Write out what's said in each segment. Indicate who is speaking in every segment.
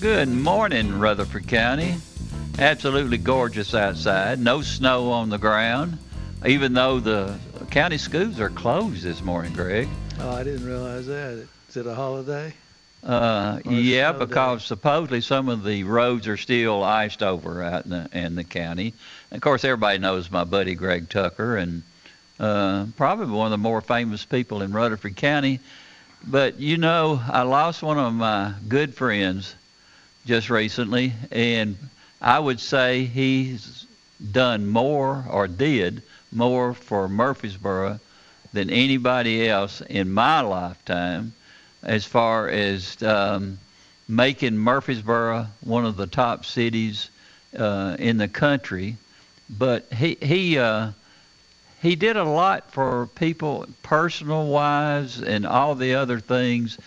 Speaker 1: Good morning, Rutherford County. Absolutely gorgeous outside. No snow on the ground, even though the county schools are closed this morning, Greg.
Speaker 2: Oh, I didn't realize that. Is it a holiday?
Speaker 1: Uh,
Speaker 2: Or is it
Speaker 1: yeah,
Speaker 2: snow day?
Speaker 1: because supposedly some of the roads are still iced over out in the, in the county. And of course, everybody knows my buddy Greg Tucker, and uh, probably one of the more famous people in Rutherford County. But you know, I lost one of my good friends just recently, and I would say he's done more or did more for Murfreesboro than anybody else in my lifetime as far as um, making Murfreesboro one of the top cities uh, in the country. But he he uh, he did a lot for people, personal wise, and all the other things.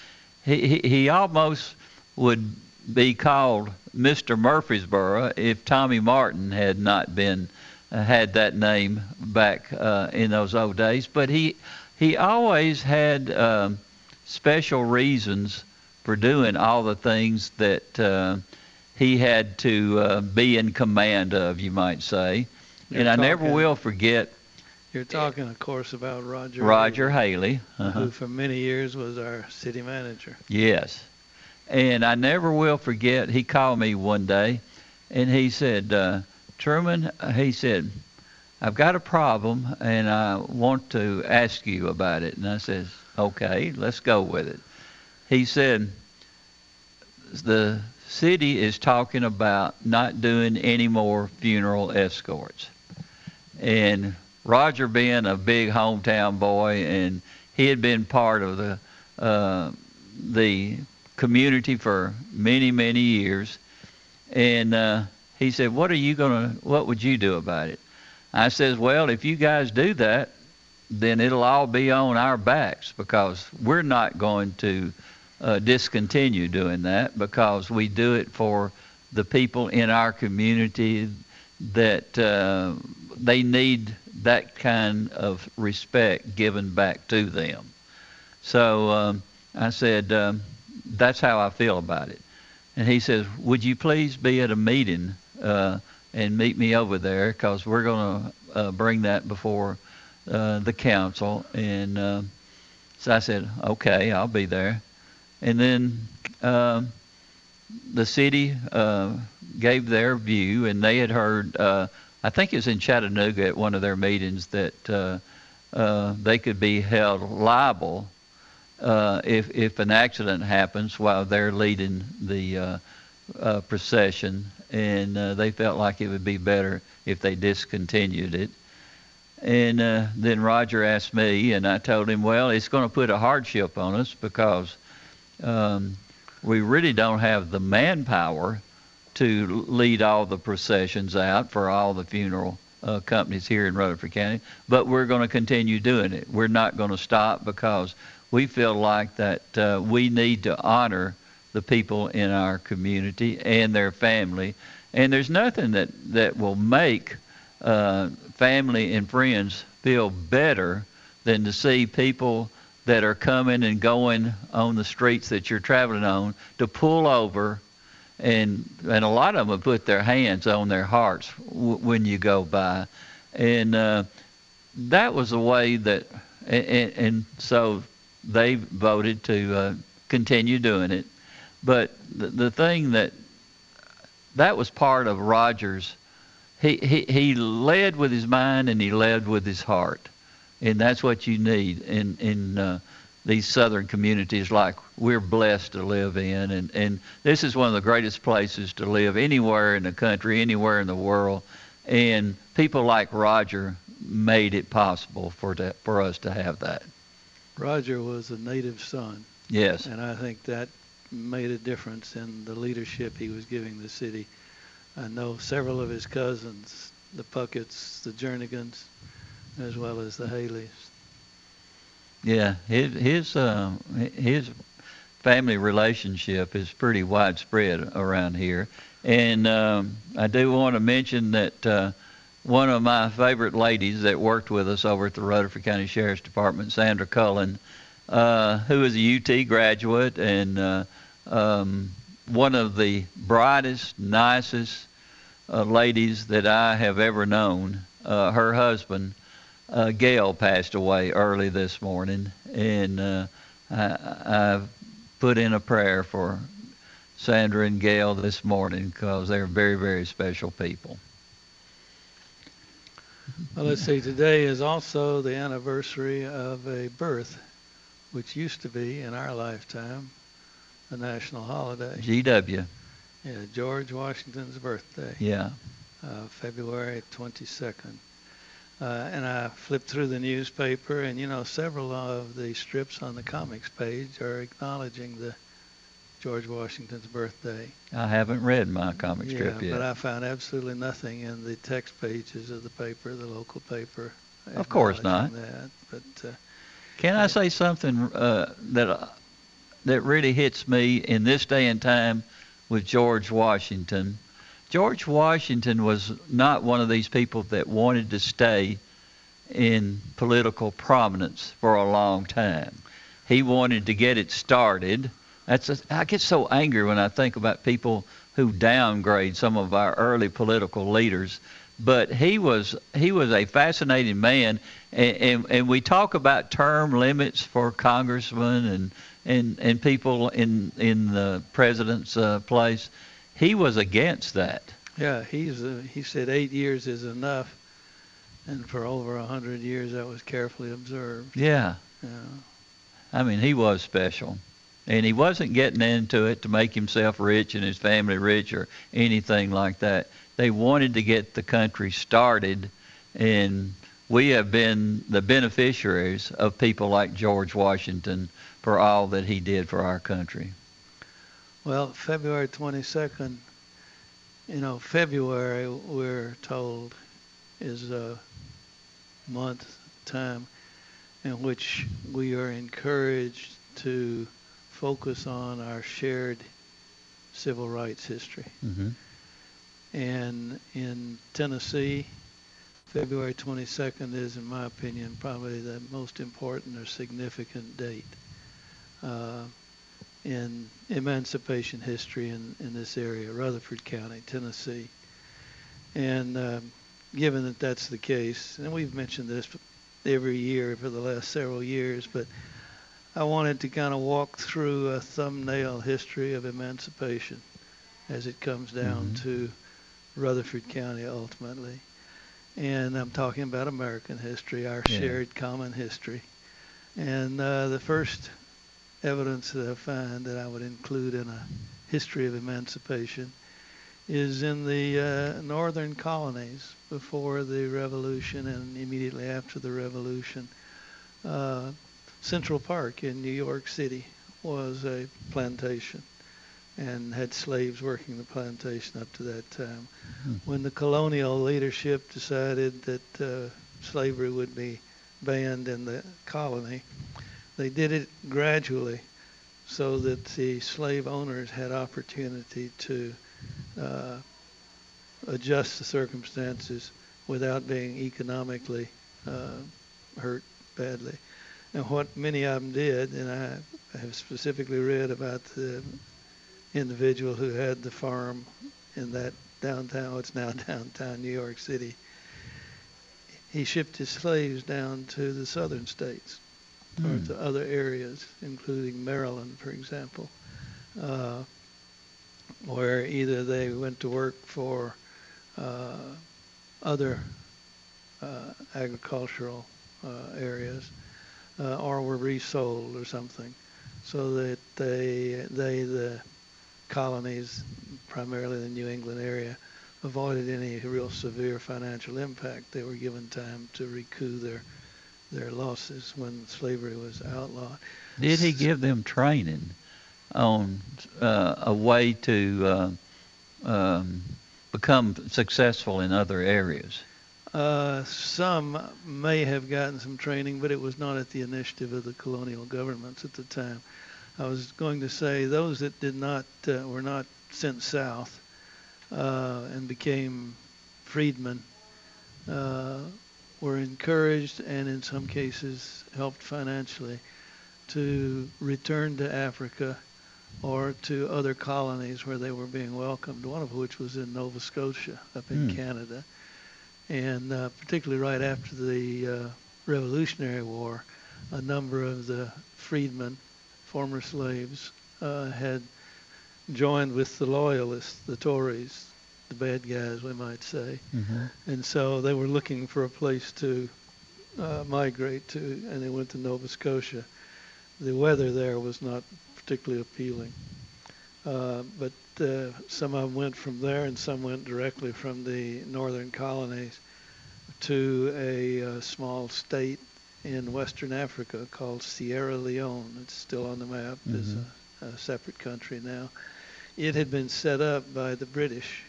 Speaker 1: He he, he almost would be called Mr. Murfreesboro if Tommy Martin had not been uh, had that name back uh, in those old days. But he he always had um, special reasons for doing all the things that uh, he had to uh, be in command of, you might say.
Speaker 2: You're
Speaker 1: and I never will forget
Speaker 2: You're talking, of course, about Roger.
Speaker 1: Roger
Speaker 2: Haley,
Speaker 1: Haley. Uh-huh.
Speaker 2: who for many years was our city manager.
Speaker 1: Yes. And I never will forget, he called me one day and he said, uh, Truman, he said, I've got a problem and I want to ask you about it. And I says, okay, let's go with it. He said, the city is talking about not doing any more funeral escorts. And Roger being a big hometown boy and he had been part of the uh, the community for many many years and uh, he said what are you to what would you do about it i says well if you guys do that then it'll all be on our backs because we're not going to uh, discontinue doing that because we do it for the people in our community that uh, they need that kind of respect given back to them. So um, I said, um, that's how I feel about it. And he says, would you please be at a meeting uh, and meet me over there because we're going to uh, bring that before uh, the council. And uh, so I said, okay, I'll be there. And then um, the city uh, gave their view, and they had heard, uh, I think it was in Chattanooga at one of their meetings, that uh, uh, they could be held liable uh, if if an accident happens while they're leading the uh, uh, procession, and uh, they felt like it would be better if they discontinued it. And uh, then Roger asked me, and I told him, well, it's going to put a hardship on us because um, we really don't have the manpower to lead all the processions out for all the funeral uh, companies here in Rutherford County, but we're going to continue doing it. We're not going to stop because we feel like that uh, we need to honor the people in our community and their family. And there's nothing that, that will make uh, family and friends feel better than to see people that are coming and going on the streets that you're traveling on to pull over and and a lot of them have put their hands on their hearts w- when you go by and uh, that was a way that and, and so they voted to uh, continue doing it but the, the thing that that was part of Rogers. He, he he led with his mind and he led with his heart, and that's what you need in in uh, these southern communities like we're blessed to live in, and and this is one of the greatest places to live anywhere in the country, anywhere in the world, and people like Roger made it possible for to, for us to have that.
Speaker 2: Roger was a native son,
Speaker 1: Yes.
Speaker 2: and I think that made a difference in the leadership he was giving the city. I know several of his cousins, the Pucketts, the Jernigans, as well as the Haleys.
Speaker 1: Yeah, his his uh, his family relationship is pretty widespread around here, and um, I do want to mention that uh, one of my favorite ladies that worked with us over at the Rutherford County Sheriff's Department, Sandra Cullen, uh, who is a UT graduate and uh, um, one of the brightest, nicest uh, ladies that I have ever known. Uh, her husband uh, Gail passed away early this morning, and uh, I, I've put in a prayer for Sandra and Gail this morning because they're very, very special people.
Speaker 2: Well, let's see, today is also the anniversary of a birth, which used to be, in our lifetime, a national holiday.
Speaker 1: GW,
Speaker 2: Yeah, George Washington's birthday,
Speaker 1: yeah.
Speaker 2: uh, February 22nd. Uh, and I flipped through the newspaper, and you know, several of the strips on the comics page are acknowledging the George Washington's birthday.
Speaker 1: I haven't read my comic strip
Speaker 2: yeah,
Speaker 1: yet.
Speaker 2: but I found absolutely nothing in the text pages of the paper, the local paper.
Speaker 1: Of course
Speaker 2: not. That, but uh,
Speaker 1: Can I say something uh, that uh, that really hits me in this day and time with George Washington? George Washington was not one of these people that wanted to stay in political prominence for a long time. He wanted to get it started. That's a, I get so angry when I think about people who downgrade some of our early political leaders. But he was he was a fascinating man, and, and, and we talk about term limits for congressmen and and, and people in in the president's uh, place. He was against that.
Speaker 2: yeah, he's uh, he said eight years is enough, and for over a hundred years that was carefully observed.
Speaker 1: Yeah.
Speaker 2: Yeah.
Speaker 1: I mean, he was special. And he wasn't getting into it to make himself rich and his family rich or anything like that. They wanted to get the country started, and we have been the beneficiaries of people like George Washington for all that he did for our country.
Speaker 2: Well, February 22nd, you know, February, we're told, is a month, time in which we are encouraged to focus on our shared civil rights history.
Speaker 1: Mm-hmm.
Speaker 2: And in Tennessee, February 22nd is, in my opinion, probably the most important or significant date uh, in emancipation history in, in this area, Rutherford County, Tennessee. And um, given that that's the case, and we've mentioned this every year for the last several years, but I wanted to kind of walk through a thumbnail history of emancipation as it comes down
Speaker 1: Mhm.
Speaker 2: to Rutherford County ultimately. And I'm talking about American history, our
Speaker 1: Yeah.
Speaker 2: shared common history. And uh, the first evidence that I find that I would include in a history of emancipation is in the uh, northern colonies before the Revolution and immediately after the Revolution. Uh, Central Park in New York City was a plantation and had slaves working the plantation up to that time.
Speaker 1: Hmm.
Speaker 2: When the colonial leadership decided that uh, slavery would be banned in the colony, they did it gradually so that the slave owners had opportunity to uh, adjust the circumstances without being economically uh, hurt badly. And what many of them did, and I have specifically read about the individual who had the farm in that downtown, it's now downtown New York City. He shipped his slaves down to the southern states or
Speaker 1: Hmm.
Speaker 2: to other areas, including Maryland, for example. Uh, where either they went to work for uh, other uh, agricultural uh, areas uh, or were resold or something, so that they they the colonies, primarily the New England area, avoided any real severe financial impact. They were given time to recoup their their losses when slavery was outlawed.
Speaker 1: Did he give them training on uh, a way to uh, um, become successful in other areas?
Speaker 2: Uh, some may have gotten some training, but it was not at the initiative of the colonial governments at the time. I was going to say those that did not uh, were not sent south uh, and became freedmen uh, were encouraged and in some cases helped financially to return to Africa or to other colonies where they were being welcomed, one of which was in Nova Scotia up in
Speaker 1: Hmm.
Speaker 2: Canada. And uh, particularly right after the uh, Revolutionary War, a number of the freedmen, former slaves, uh, had joined with the loyalists, the Tories, the bad guys, we might say.
Speaker 1: Mm-hmm.
Speaker 2: And so they were looking for a place to uh, migrate to, and they went to Nova Scotia. The weather there was not particularly appealing. Uh, but uh, some of them went from there, and some went directly from the northern colonies to a uh, small state in western Africa called Sierra Leone. It's still on the map as
Speaker 1: Mhm.
Speaker 2: a, a separate country now. It had been set up by the British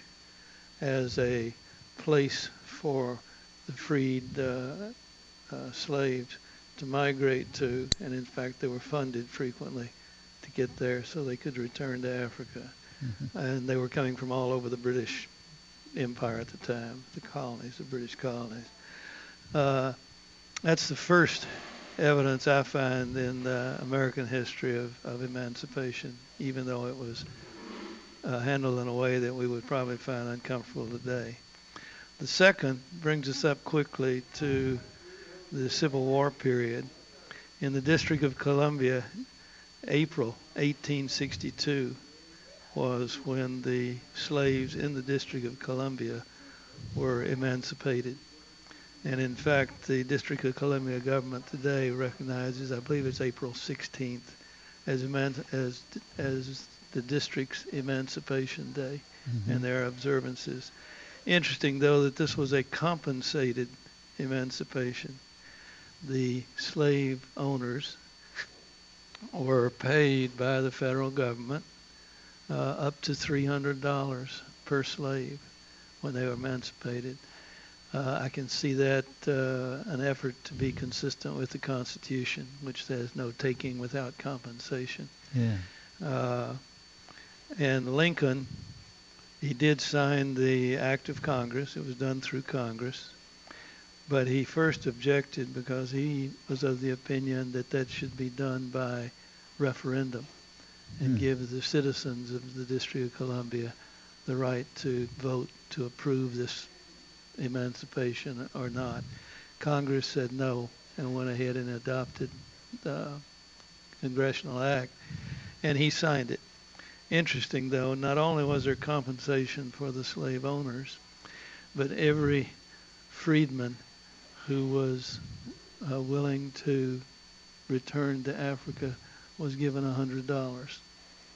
Speaker 2: as a place for the freed uh, uh, slaves to migrate to, and in fact they were funded frequently get there so they could return to Africa.
Speaker 1: Mhm.
Speaker 2: And they were coming from all over the British Empire at the time, the colonies, the British colonies. Uh, that's the first evidence I find in uh, American history of, of emancipation, even though it was uh, handled in a way that we would probably find uncomfortable today. The second brings us up quickly to the Civil War period. In the District of Columbia, April 1862 was when the slaves in the District of Columbia were emancipated. And in fact, the District of Columbia government today recognizes, I believe it's April 16th, as, eman- as, as the district's Emancipation Day
Speaker 1: Mm-hmm.
Speaker 2: and their observances. Interesting, though, that this was a compensated emancipation. The slave owners were paid by the federal government uh, up to $300 per slave when they were emancipated. Uh, I can see that uh, an effort to be consistent with the Constitution, which says no taking without compensation.
Speaker 1: Yeah.
Speaker 2: Uh, and Lincoln, he did sign the act of Congress. It was done through Congress. But he first objected because he was of the opinion that that should be done by referendum and
Speaker 1: Hmm.
Speaker 2: give the citizens of the District of Columbia the right to vote to approve this emancipation or not. Congress said no and went ahead and adopted the congressional act, and he signed it. Interesting, though, not only was there compensation for the slave owners, but every freedman who was uh, willing to return to Africa was given $100.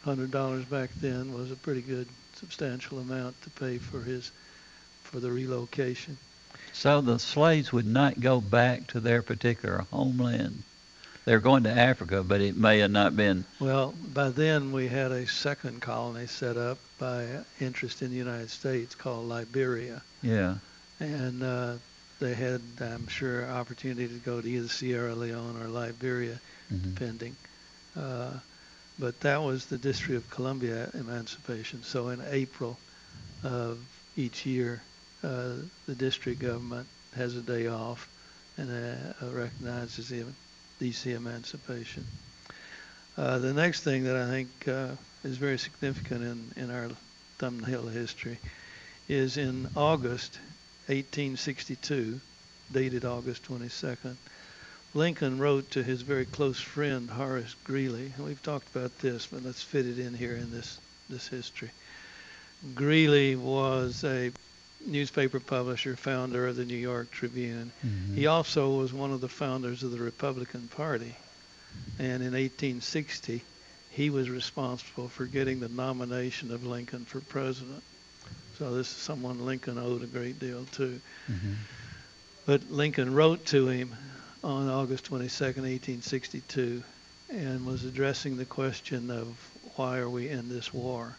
Speaker 2: $100 back then was a pretty good, substantial amount to pay for his for the relocation.
Speaker 1: So the slaves would not go back to their particular homeland. They're going to Africa, but it may have not been.
Speaker 2: Well, by then we had a second colony set up by interest in the United States called Liberia.
Speaker 1: Yeah.
Speaker 2: And uh, they had, I'm sure, opportunity to go to either Sierra Leone or Liberia,
Speaker 1: Mhm.
Speaker 2: depending. Uh, but that was the District of Columbia emancipation. So in April of each year, uh, the district government has a day off and uh, uh, recognizes the DC emancipation. Uh, the next thing that I think uh, is very significant in, in our thumbnail history is in August 1862, dated August 22nd, Lincoln wrote to his very close friend Horace Greeley, and we've talked about this, but let's fit it in here in this, this history. Greeley was a newspaper publisher, founder of the New York Tribune.
Speaker 1: Mhm.
Speaker 2: He also was one of the founders of the Republican Party. And in 1860, he was responsible for getting the nomination of Lincoln for president. So this is someone Lincoln owed a great deal to.
Speaker 1: Mhm.
Speaker 2: But Lincoln wrote to him on August 22nd, 1862, and was addressing the question of why are we in this war?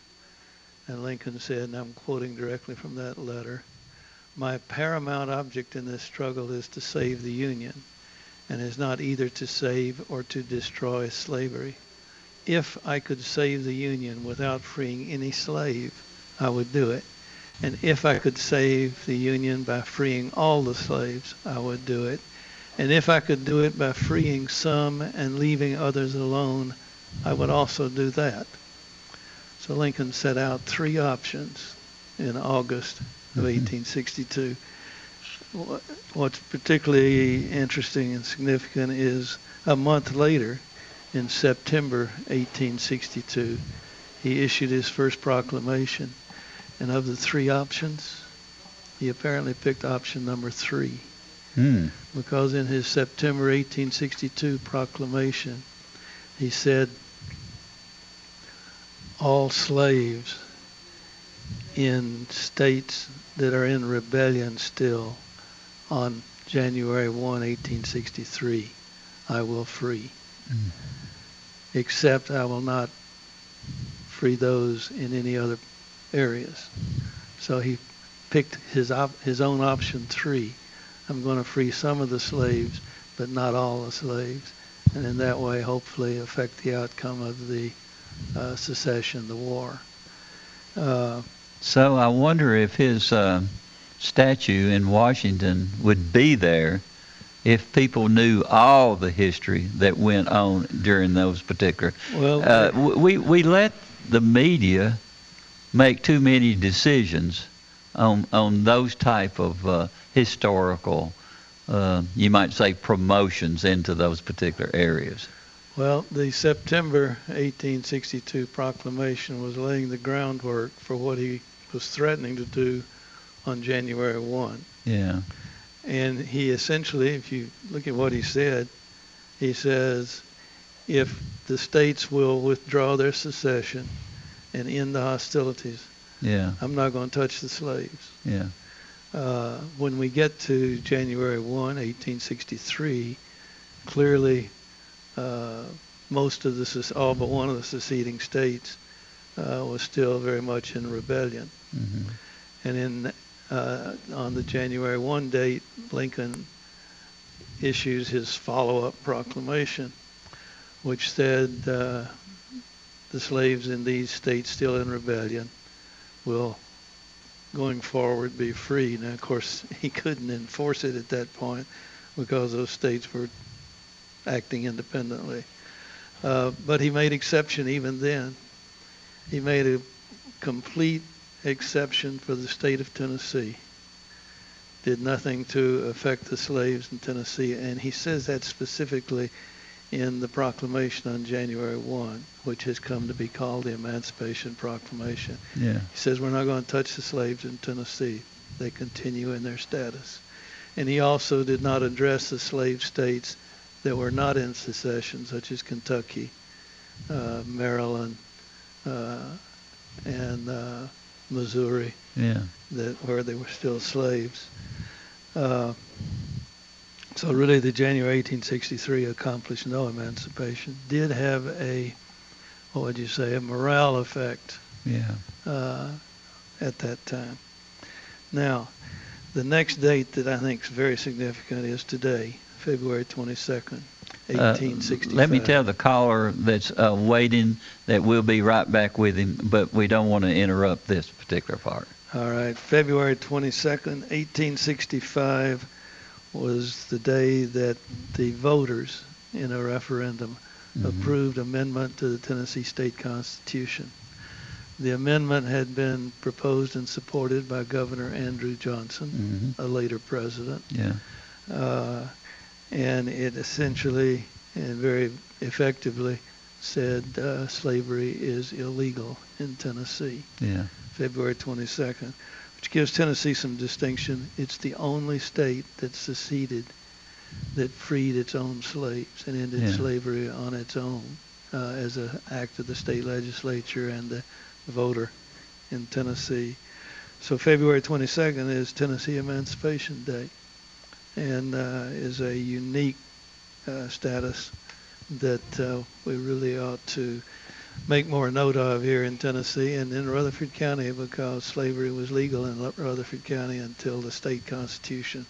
Speaker 2: And Lincoln said, and I'm quoting directly from that letter, my paramount object in this struggle is to save the Union, and is not either to save or to destroy slavery. If I could save the Union without freeing any slave, I would do it. And if I could save the Union by freeing all the slaves, I would do it. And if I could do it by freeing some and leaving others alone, I would also do that. So Lincoln set out three options in August of mm-hmm. 1862. What's particularly interesting and significant is a month later, in September 1862, he issued his first proclamation. And of the three options, he apparently picked option number three
Speaker 1: Hmm.
Speaker 2: because in his September 1862 proclamation, he said, all slaves in states that are in rebellion still on January 1, 1863, I will free.
Speaker 1: Mm.
Speaker 2: Except I will not free those in any other areas. So he picked his op- his own option three. I'm going to free some of the slaves, but not all the slaves, and in that way, hopefully, affect the outcome of the uh, secession, the war. Uh,
Speaker 1: So I wonder if his uh, statue in Washington would be there if people knew all the history that went on during those particular.
Speaker 2: well,
Speaker 1: Uh, we we let the media make too many decisions on on those type of uh, historical, uh, you might say, promotions into those particular areas.
Speaker 2: Well, the September 1862 proclamation was laying the groundwork for what he was threatening to do on January 1.
Speaker 1: Yeah.
Speaker 2: And he essentially, if you look at what he said, he says, if the states will withdraw their secession and end the hostilities,
Speaker 1: Yeah.
Speaker 2: I'm not going to touch the slaves.
Speaker 1: Yeah.
Speaker 2: Uh, when we get to January 1, 1863, clearly uh, most of the, all but one of the seceding states uh, was still very much in rebellion.
Speaker 1: hmm
Speaker 2: And in uh, on the January 1 date, Lincoln issues his follow-up proclamation, which said uh, the slaves in these states still in rebellion will, going forward, be free. Now, of course, he couldn't enforce it at that point because those states were acting independently. Uh, but he made exception even then. He made a complete exception for the state of Tennessee. Did nothing to affect the slaves in Tennessee, and he says that specifically in the proclamation on January 1, which has come to be called the Emancipation Proclamation.
Speaker 1: Yeah.
Speaker 2: He says we're not going to touch the slaves in Tennessee. They continue in their status. And he also did not address the slave states that were not in secession, such as Kentucky, uh, Maryland, uh, and uh, Missouri,
Speaker 1: Yeah.
Speaker 2: that where they were still slaves. Uh, so really, the January 1863 accomplished no emancipation. Did have a, what would you say, a morale effect
Speaker 1: Yeah.
Speaker 2: uh, at that time. Now, the next date that I think is very significant is today, February 22nd,
Speaker 1: Uh,
Speaker 2: 1865.
Speaker 1: let me tell the caller that's uh, waiting that we'll be right back with him, but we don't want to interrupt this particular part.
Speaker 2: All right, February 22nd, 1865 was the day that the voters in a referendum
Speaker 1: Mhm.
Speaker 2: approved amendment to the Tennessee State Constitution. The amendment had been proposed and supported by Governor Andrew Johnson,
Speaker 1: Mhm.
Speaker 2: a later president.
Speaker 1: Yeah.
Speaker 2: uh, and it essentially and very effectively said uh, slavery is illegal in Tennessee.
Speaker 1: Yeah.
Speaker 2: February 22nd, which gives Tennessee some distinction. It's the only state that seceded that freed its own slaves and ended
Speaker 1: Yeah.
Speaker 2: slavery on its own uh, as an act of the state legislature and the voter in Tennessee. So February 22nd is Tennessee Emancipation Day and uh, is a unique uh, status that uh, we really ought to make more note of here in Tennessee and in Rutherford County because slavery was legal in Rutherford County until the state constitution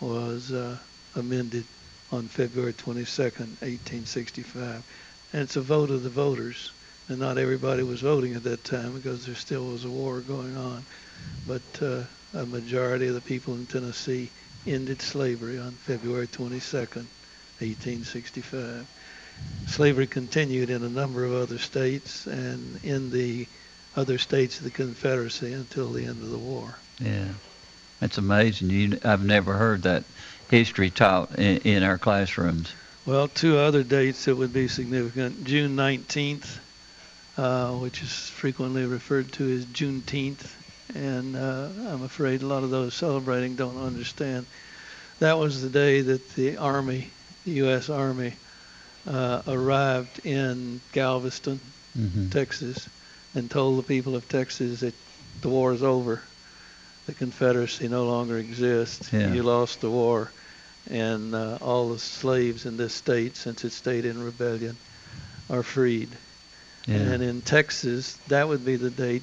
Speaker 2: was uh, amended on February 22nd, 1865. And it's a vote of the voters. And not everybody was voting at that time because there still was a war going on. But uh, a majority of the people in Tennessee ended slavery on February 22nd, 1865. Slavery continued in a number of other states and in the other states of the Confederacy until the end of the war.
Speaker 1: Yeah, that's amazing. You, I've never heard that history taught in, in our classrooms.
Speaker 2: Well, two other dates that would be significant. June 19th, uh, which is frequently referred to as Juneteenth, and uh, I'm afraid a lot of those celebrating don't understand. That was the day that the Army, the U.S. Army, uh, arrived in Galveston,
Speaker 1: Mm-hmm.
Speaker 2: Texas, and told the people of Texas that the war is over. The Confederacy no longer exists.
Speaker 1: Yeah.
Speaker 2: You lost the war. And uh, all the slaves in this state, since it stayed in rebellion, are freed.
Speaker 1: Yeah.
Speaker 2: And in Texas, that would be the date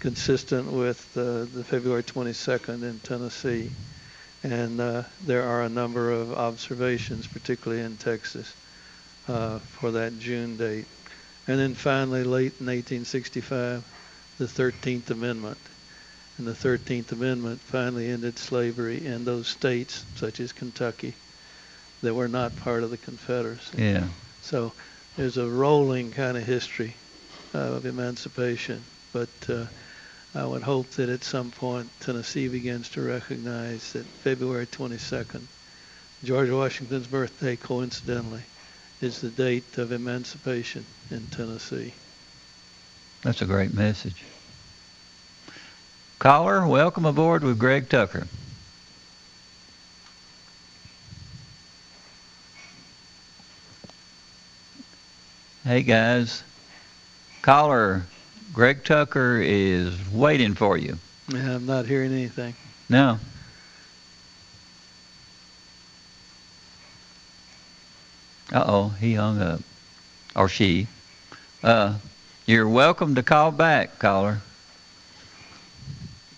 Speaker 2: consistent with uh, the February 22nd in Tennessee. And uh, there are a number of observations, particularly in Texas, uh, for that June date. And then finally, late in 1865, the 13th Amendment. And the 13th Amendment finally ended slavery in those states, such as Kentucky, that were not part of the Confederacy.
Speaker 1: yeah.
Speaker 2: So there's a rolling kind of history of emancipation. But uh, I would hope that at some point Tennessee begins to recognize that February 22nd, George Washington's birthday, coincidentally, is the date of emancipation in Tennessee.
Speaker 1: That's a great message. Caller, welcome aboard with Greg Tucker. Hey guys, caller, Greg Tucker is waiting for you.
Speaker 2: Yeah, I'm not hearing anything.
Speaker 1: No. Uh oh, he hung up. Or she. Uh, you're welcome to call back, caller.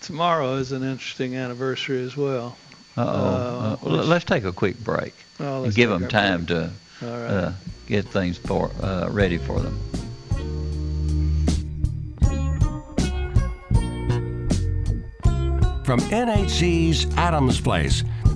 Speaker 2: Tomorrow is an interesting anniversary as well.
Speaker 1: Uh oh.
Speaker 2: Uh,
Speaker 1: Uh, let's take a quick break
Speaker 2: Well,
Speaker 1: and
Speaker 2: let's
Speaker 1: give them time
Speaker 2: break.
Speaker 1: to
Speaker 2: All right.
Speaker 1: uh, get things for uh, ready for them.
Speaker 3: From NHC's Adams Place,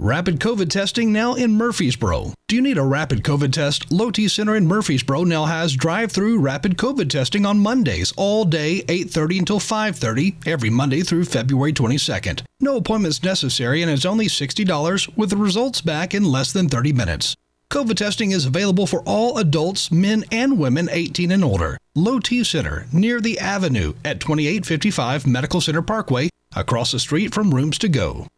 Speaker 4: Rapid COVID testing now in Murfreesboro. Do you need a rapid COVID test? Low T Center in Murfreesboro now has drive-through rapid COVID testing on Mondays, all day 8:30 until 5:30, every Monday through February 22nd. No appointments necessary and it's only $60 with the results back in less than 30 minutes. COVID testing is available for all adults, men and women 18 and older. Low T Center near the Avenue at 2855 Medical Center Parkway, across the street from Rooms to Go.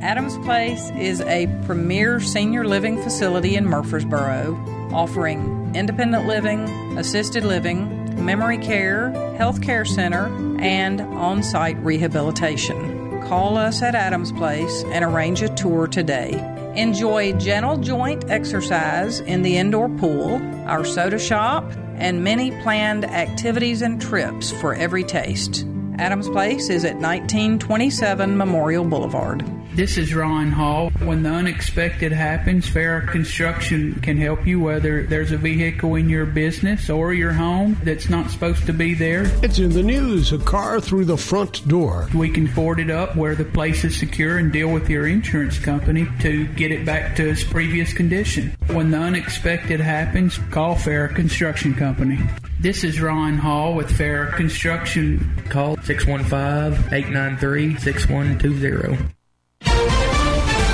Speaker 5: Adams Place is a premier senior living facility in Murfreesboro, offering independent living, assisted living, memory care, health care center, and on site rehabilitation. Call us at Adams Place and arrange a tour today. Enjoy gentle joint exercise in the indoor pool, our soda shop, and many planned activities and trips for every taste. Adams Place is at 1927 Memorial Boulevard.
Speaker 6: This is Ron Hall. When the unexpected happens, Farrah Construction can help you whether there's a vehicle in your business or your home that's not supposed to be there.
Speaker 7: It's in the news a car through the front door.
Speaker 6: We can board it up where the place is secure and deal with your insurance company to get it back to its previous condition. When the unexpected happens, call Farrah Construction Company. This is Ron Hall with Farrah Construction.
Speaker 8: Call 615 893 6120.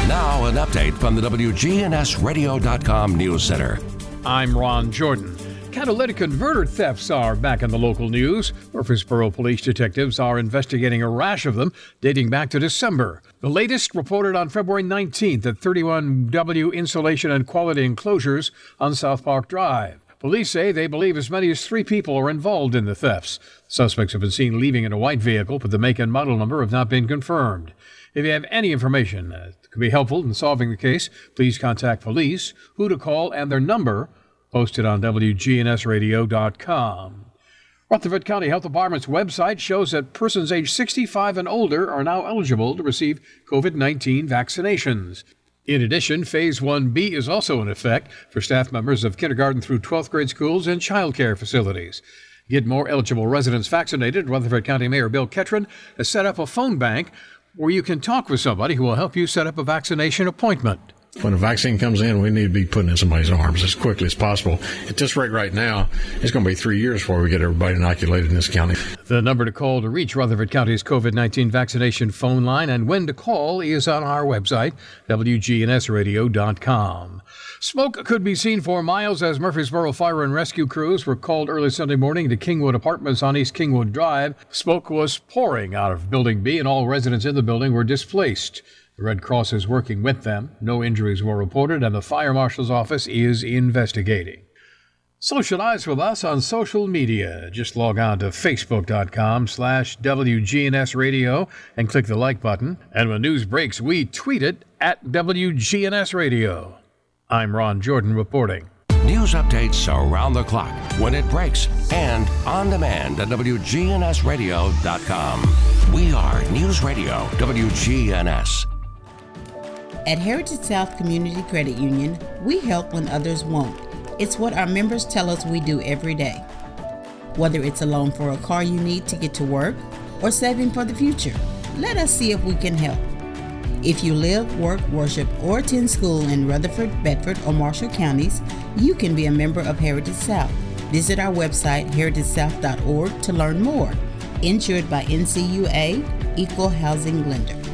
Speaker 3: Now, an update from the WGNSradio.com News Center.
Speaker 9: I'm Ron Jordan. Catalytic converter thefts are back in the local news. Murfreesboro police detectives are investigating a rash of them dating back to December. The latest reported on February 19th at 31W Insulation and Quality Enclosures on South Park Drive. Police say they believe as many as three people are involved in the thefts. Suspects have been seen leaving in a white vehicle, but the make and model number have not been confirmed. If you have any information that could be helpful in solving the case, please contact police, who to call, and their number posted on WGNSradio.com. Rutherford County Health Department's website shows that persons aged 65 and older are now eligible to receive COVID 19 vaccinations. In addition, Phase 1B is also in effect for staff members of kindergarten through 12th grade schools and child care facilities. Get more eligible residents vaccinated. Rutherford County Mayor Bill Ketron has set up a phone bank where you can talk with somebody who will help you set up a vaccination appointment.
Speaker 7: When a vaccine comes in, we need to be putting in somebody's arms as quickly as possible. At this rate right now, it's going to be three years before we get everybody inoculated in this county.
Speaker 9: The number to call to reach Rutherford County's COVID 19 vaccination phone line and when to call is on our website, WGNSradio.com. Smoke could be seen for miles as Murfreesboro fire and rescue crews were called early Sunday morning to Kingwood Apartments on East Kingwood Drive. Smoke was pouring out of Building B, and all residents in the building were displaced. The Red Cross is working with them. No injuries were reported, and the fire marshal's office is investigating. Socialize with us on social media. Just log on to facebook.com slash WGNS Radio and click the like button. And when news breaks, we tweet it at WGNS Radio. I'm Ron Jordan reporting.
Speaker 3: News updates around the clock, when it breaks, and on demand at WGNSradio.com. We are News Radio WGNS.
Speaker 10: At Heritage South Community Credit Union, we help when others won't. It's what our members tell us we do every day. Whether it's a loan for a car you need to get to work or saving for the future, let us see if we can help. If you live, work, worship, or attend school in Rutherford, Bedford, or Marshall counties, you can be a member of Heritage South. Visit our website, heritagesouth.org, to learn more. Insured by NCUA, Equal Housing Lender.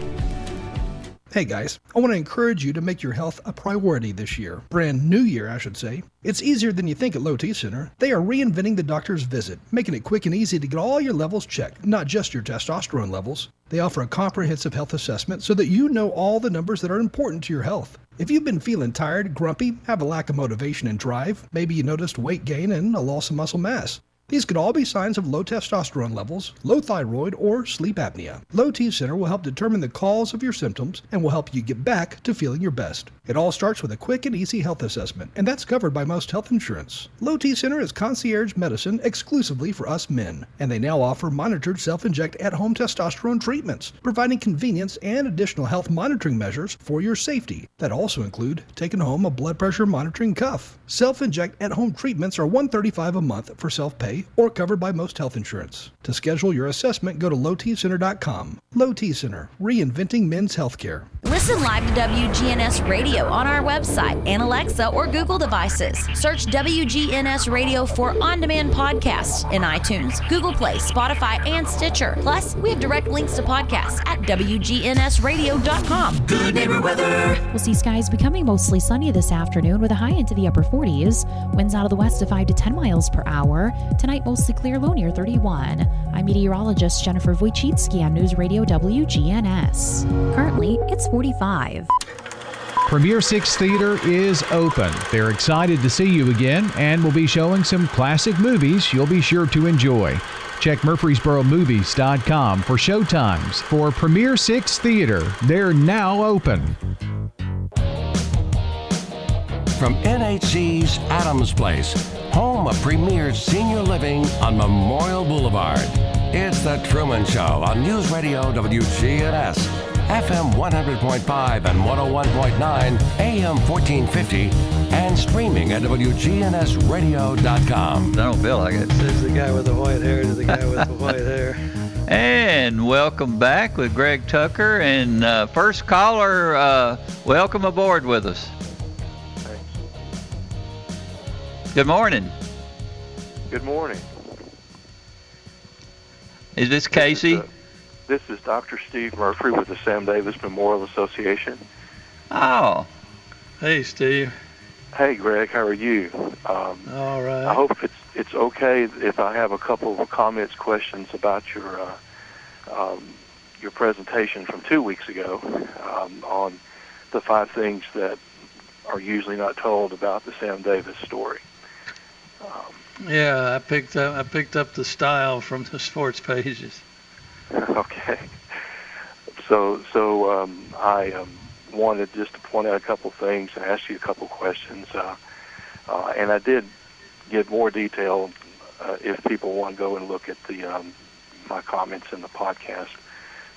Speaker 4: Hey guys, I want to encourage you to make your health a priority this year. Brand new year, I should say. It's easier than you think at Low T Center. They are reinventing the doctor's visit, making it quick and easy to get all your levels checked, not just your testosterone levels. They offer a comprehensive health assessment so that you know all the numbers that are important to your health. If you've been feeling tired, grumpy, have a lack of motivation and drive, maybe you noticed weight gain and a loss of muscle mass. These could all be signs of low testosterone levels, low thyroid, or sleep apnea. Low T Center will help determine the cause of your symptoms and will help you get back to feeling your best. It all starts with a quick and easy health assessment, and that's covered by most health insurance. Low T Center is concierge medicine exclusively for us men, and they now offer monitored self inject at home testosterone treatments, providing convenience and additional health monitoring measures for your safety that also include taking home a blood pressure monitoring cuff. Self inject at home treatments are 135 a month for self pay free or covered by most health insurance. To schedule your assessment, go to lowtcenter.com. Low T Center, reinventing men's healthcare.
Speaker 11: Listen live to WGNS Radio on our website and Alexa or Google devices. Search WGNS Radio for on demand podcasts in iTunes, Google Play, Spotify, and Stitcher. Plus, we have direct links to podcasts at WGNSradio.com.
Speaker 12: Good neighbor weather.
Speaker 13: We'll see skies becoming mostly sunny this afternoon with a high into the upper 40s. Winds out of the west to 5 to 10 miles per hour. Tonight, mostly clear, low near 31. I'm meteorologist Jennifer Wojcicki on News Radio WGNS. Currently, it's 45.
Speaker 14: Premier Six Theater is open. They're excited to see you again and will be showing some classic movies you'll be sure to enjoy. Check MurfreesboroMovies.com for showtimes for Premier Six Theater. They're now open.
Speaker 3: From NHC's Adams Place, home of Premier Senior Living on Memorial Boulevard. It's The Truman Show on News Radio WGNS, FM 100.5 and 101.9, AM 1450, and streaming at WGNSradio.com.
Speaker 1: I don't feel like it.
Speaker 2: Says the guy with the white hair to the guy with the white hair.
Speaker 1: And welcome back with Greg Tucker. And uh, first caller, uh, welcome aboard with us. Good morning.
Speaker 15: Good morning.
Speaker 1: Is this Casey?
Speaker 15: This is, uh, this is Dr. Steve Murphy with the Sam Davis Memorial Association.
Speaker 1: Oh.
Speaker 2: Hey, Steve.
Speaker 15: Hey, Greg. How are you? Um,
Speaker 2: All right.
Speaker 15: I hope it's it's okay if I have a couple of comments, questions about your uh, um, your presentation from two weeks ago um, on the five things that are usually not told about the Sam Davis story.
Speaker 2: Yeah, I picked up I picked up the style from the sports pages.
Speaker 15: Okay. So so um, I um, wanted just to point out a couple things and ask you a couple questions, uh, uh, and I did get more detail uh, if people want to go and look at the um, my comments in the podcast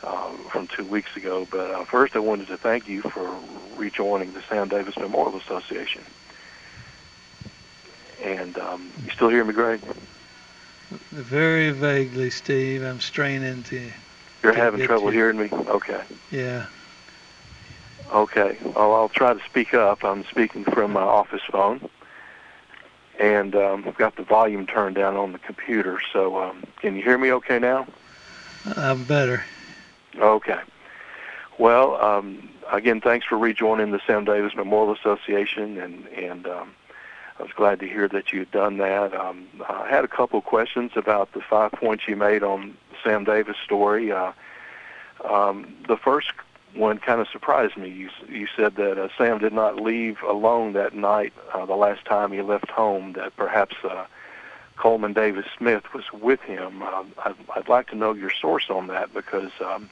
Speaker 15: uh, from two weeks ago. But uh, first, I wanted to thank you for rejoining the Sam Davis Memorial Association. And um, you still hear me, Greg?
Speaker 2: Very vaguely, Steve. I'm straining to.
Speaker 15: You're
Speaker 2: to
Speaker 15: having trouble
Speaker 2: you.
Speaker 15: hearing me? Okay.
Speaker 2: Yeah.
Speaker 15: Okay. Well, I'll try to speak up. I'm speaking from my office phone, and um, I've got the volume turned down on the computer. So, um, can you hear me okay now?
Speaker 2: I'm better.
Speaker 15: Okay. Well, um, again, thanks for rejoining the Sam Davis Memorial Association, and and um, I was glad to hear that you had done that. Um, I had a couple of questions about the five points you made on Sam Davis story. Uh, um, the first one kind of surprised me. You you said that uh, Sam did not leave alone that night. Uh, the last time he left home, that perhaps uh, Coleman Davis Smith was with him. Uh, I'd, I'd like to know your source on that because. Um,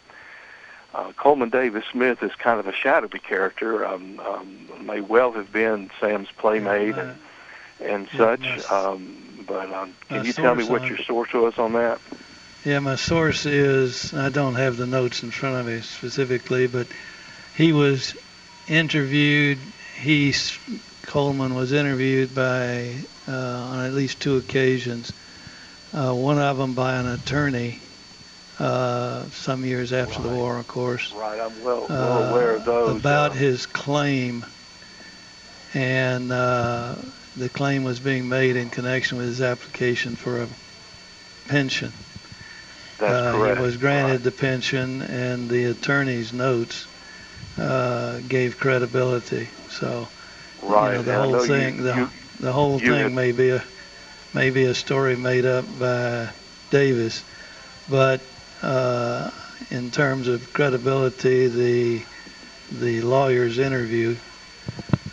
Speaker 15: uh, Coleman Davis Smith is kind of a shadowy character. Um, um, may well have been Sam's playmate and and
Speaker 2: Yeah,
Speaker 15: such.
Speaker 2: my
Speaker 15: Um, but um, can you tell me what your source was on that?
Speaker 2: Yeah, my source is I don't have the notes in front of me specifically, but he was interviewed. He Coleman was interviewed by uh, on at least two occasions. Uh, one of them by an attorney. Uh, some years after the war, of course.
Speaker 15: Right, I'm well, well aware of
Speaker 2: uh,
Speaker 15: those.
Speaker 2: about
Speaker 15: uh,
Speaker 2: his claim, and uh, the claim was being made in connection with his application for a pension.
Speaker 15: That's
Speaker 2: uh,
Speaker 15: correct.
Speaker 2: He was granted the pension, and the attorney's notes uh, gave credibility. So,
Speaker 15: Right,
Speaker 2: you know, the
Speaker 15: I
Speaker 2: whole
Speaker 15: know you-
Speaker 2: thing, the,
Speaker 15: you-
Speaker 2: the whole thing
Speaker 15: had-
Speaker 2: may be a may be a story made up by Davis, but uh, in terms of credibility, the the lawyer's interview,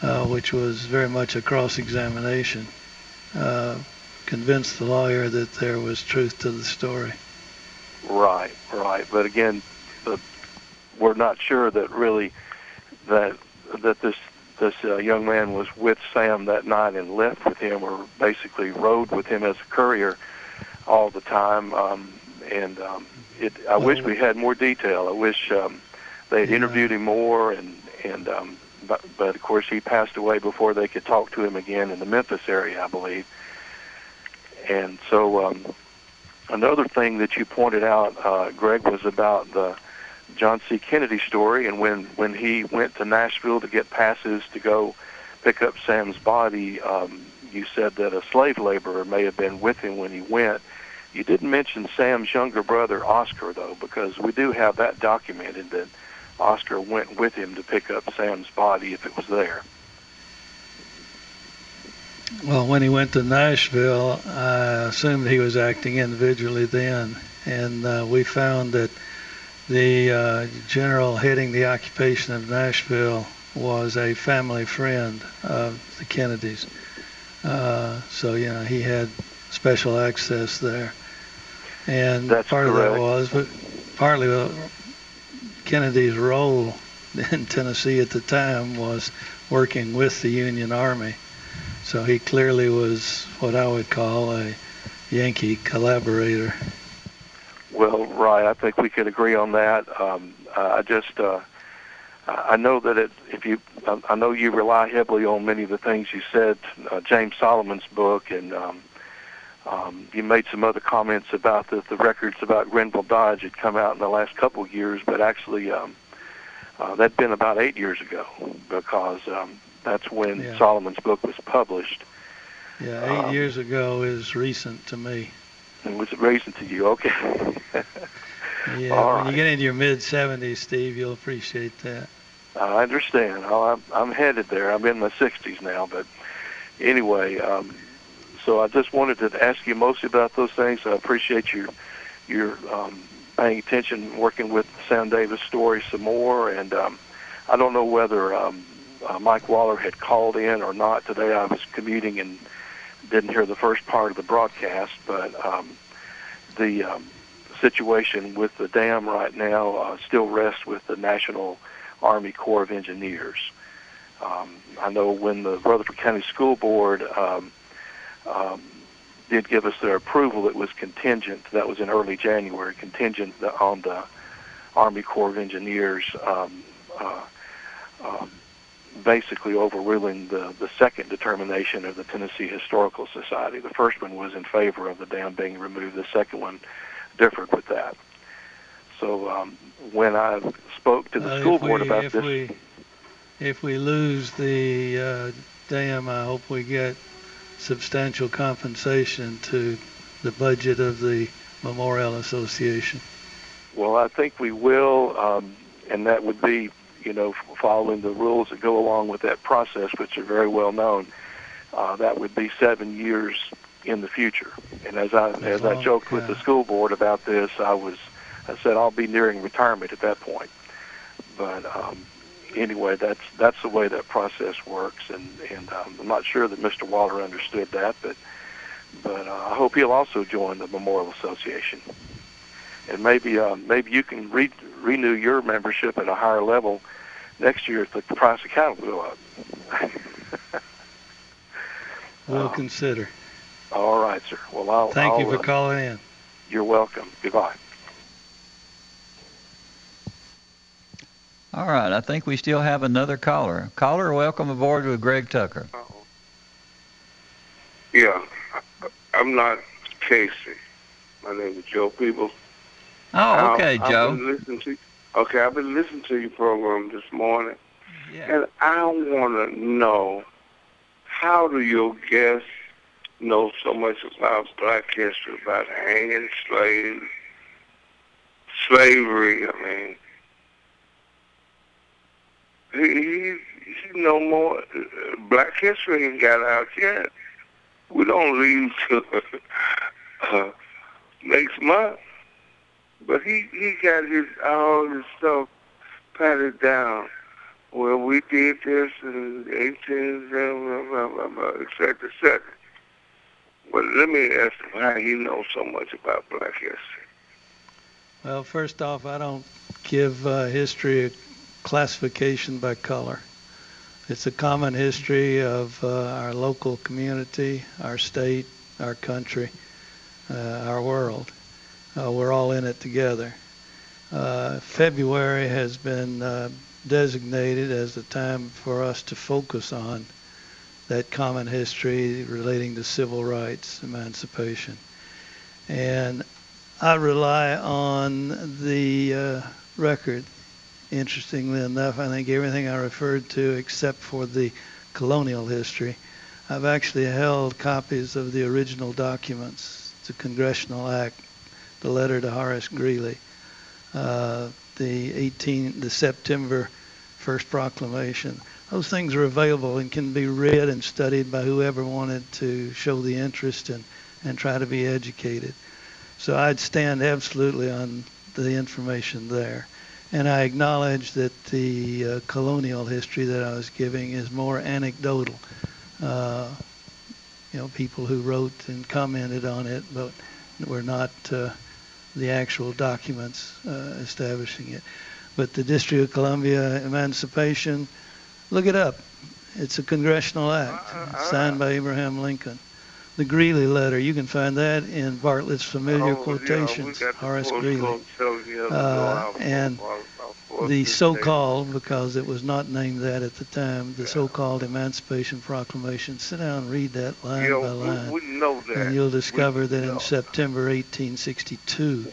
Speaker 2: uh, which was very much a cross-examination, uh, convinced the lawyer that there was truth to the story.
Speaker 15: Right, right. But again, the, we're not sure that really that that this this uh, young man was with Sam that night and left with him, or basically rode with him as a courier all the time. Um, and um, it, I wish we had more detail. I wish um, they had interviewed him more, and and um, but, but of course he passed away before they could talk to him again in the Memphis area, I believe. and so um, another thing that you pointed out, uh, Greg, was about the John C. Kennedy story, and when when he went to Nashville to get passes to go pick up Sam's body, um, you said that a slave laborer may have been with him when he went. You didn't mention Sam's younger brother Oscar though, because we do have that documented that Oscar went with him to pick up Sam's body if it was there.
Speaker 2: Well, when he went to Nashville, I assumed he was acting individually then, and uh, we found that the uh, general heading the occupation of Nashville was a family friend of the Kennedys. Uh, so, you know, he had special access there. And
Speaker 15: That's
Speaker 2: part of
Speaker 15: correct.
Speaker 2: that was, but partly uh, Kennedy's role in Tennessee at the time was working with the Union Army. So he clearly was what I would call a Yankee collaborator.
Speaker 15: Well, right. I think we could agree on that. Um, I just, uh, I know that it, if you, I know you rely heavily on many of the things you said, uh, James Solomon's book, and um, um, you made some other comments about the, the records about Grenville Dodge had come out in the last couple of years, but actually, um, uh, that'd been about eight years ago because um, that's when
Speaker 2: Yeah.
Speaker 15: Solomon's book was published.
Speaker 2: Yeah, eight
Speaker 15: Um,
Speaker 2: years ago is recent to me.
Speaker 15: It was it recent to you, okay?
Speaker 2: Yeah,
Speaker 15: All
Speaker 2: when
Speaker 15: right.
Speaker 2: you get into your mid 70s, Steve, you'll appreciate that.
Speaker 15: I understand. Oh, I'm, I'm headed there. I'm in my 60s now, but anyway, um, so I just wanted to ask you mostly about those things. I appreciate your your um, paying attention, working with Sam Davis story some more, and um, I don't know whether um, uh, Mike Waller had called in or not today. I was commuting and didn't hear the first part of the broadcast, but um, the um, situation with the dam right now uh, still rests with the National Army Corps of Engineers. Um, I know when the Rutherford County School Board um, um, did give us their approval, it was contingent. That was in early January, contingent on the Army Corps of Engineers um, uh, um, basically overruling the, the second determination of the Tennessee Historical Society. The first one was in favor of the dam being removed. The second one differed with that. So um, when I spoke to the
Speaker 2: Uh,
Speaker 15: school board
Speaker 2: we,
Speaker 15: about
Speaker 2: if
Speaker 15: this,
Speaker 2: We, if we lose the uh, dam, I hope we get substantial compensation to the budget of the Memorial Association.
Speaker 15: well, I think we will, um, and that would be, you know, following the rules that go along with that process, which are very well known. Uh, that would be seven years in the future. And as I as I
Speaker 2: Oh,
Speaker 15: joked with the school board about this, I was I said I'll be nearing retirement at that point. But um, anyway, that's that's the way that process works, and and um, I'm not sure that Mr. Waller understood that, but but uh, I hope he'll also join the Memorial Association, and maybe uh, maybe you can re- renew your membership at a higher level next year if the price of cattle go up.
Speaker 2: We'll
Speaker 15: Uh,
Speaker 2: consider.
Speaker 15: All right, sir. Well, I'll
Speaker 2: Thank you
Speaker 15: I'll,
Speaker 2: for
Speaker 15: uh,
Speaker 2: calling in.
Speaker 15: You're welcome. Goodbye.
Speaker 1: All right, I think we still have another caller. Caller, welcome aboard with Greg Tucker. Oh.
Speaker 16: Yeah, I- I'm not Casey. My name is Joe Peebles.
Speaker 1: Oh, okay,
Speaker 16: I've
Speaker 1: Joe.
Speaker 16: Been listening to, okay, I've been listening to your program this morning, and I want to know how do your guests know so much about Black history, about hanging slaves, slavery? I mean, he he, know more. uh, Black history ain't got out yet. We don't leave till uh, next month. But he he got his all his stuff patted down. Well, we did this in 18, blah, blah, blah, blah, blah, et cetera, et cetera. But let me ask him how he knows so much about black history.
Speaker 2: Well, first off, I don't give uh, history classification by color. It's a common history of uh, our local community, our state, our country, uh, our world. Uh, we're all in it together. Uh, February has been uh, designated as the time for us to focus on that common history relating to civil rights, emancipation. And I rely on the uh, record. Interestingly enough, I think everything I referred to, except for the colonial history, I've actually held copies of the original documents, the Congressional Act, the letter to Horace Greeley, uh, the 18, the September first proclamation. Those things are available and can be read and studied by whoever wanted to show the interest and, and try to be educated. So I'd stand absolutely on the information there. And I acknowledge that the uh, colonial history that I was giving is more anecdotal. Uh, you know, people who wrote and commented on it, but were not uh, the actual documents uh, establishing it. But the District of Columbia Emancipation, look it up. It's a congressional act signed by Abraham Lincoln. The Greeley letter, you can find that in Bartlett's familiar
Speaker 16: Oh,
Speaker 2: quotations,
Speaker 16: yeah, we
Speaker 2: Horace Greeley.
Speaker 16: code tells you how to go
Speaker 2: Uh, and the so-called, because it was not named that at the time, the so-called Emancipation Proclamation. Sit down and read that line
Speaker 16: Yeah,
Speaker 2: by
Speaker 16: we-
Speaker 2: line,
Speaker 16: we know that.
Speaker 2: and you'll discover
Speaker 16: We
Speaker 2: that
Speaker 16: know.
Speaker 2: in September 1862,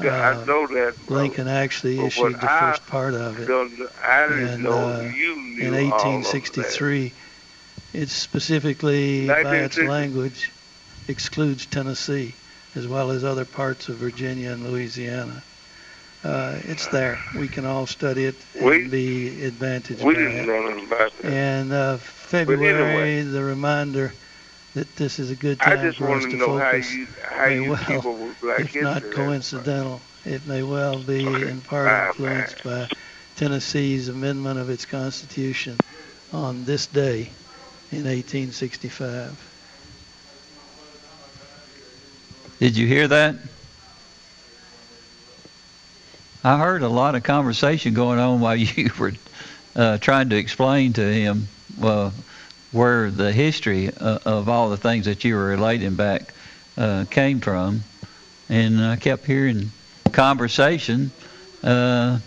Speaker 16: I
Speaker 2: uh,
Speaker 16: know that.
Speaker 2: Lincoln actually issued the
Speaker 16: I
Speaker 2: first part of it.
Speaker 16: don't- I didn't
Speaker 2: And
Speaker 16: know
Speaker 2: uh, in
Speaker 16: all of
Speaker 2: 1863, it's specifically by its language excludes Tennessee as well as other parts of Virginia and Louisiana. Uh, it's there. We can all study it and
Speaker 16: We-
Speaker 2: be advantaged
Speaker 16: We
Speaker 2: by
Speaker 16: didn't
Speaker 2: it.
Speaker 16: know nothing about that.
Speaker 2: And uh. February, the reminder that this is a good
Speaker 16: I
Speaker 2: time
Speaker 16: just
Speaker 2: for us to
Speaker 16: to know how
Speaker 2: focus.
Speaker 16: you how
Speaker 2: may well,
Speaker 16: people with black
Speaker 2: if not coincidental, it may well be in part
Speaker 16: Bye,
Speaker 2: influenced by Tennessee's amendment of its constitution on this day in 1865.
Speaker 1: Did you hear that? I heard a lot of conversation going on while you were uh, trying to explain to him uh, where the history uh, of all the things that you were relating back uh, came from, and I kept hearing conversation. Uh,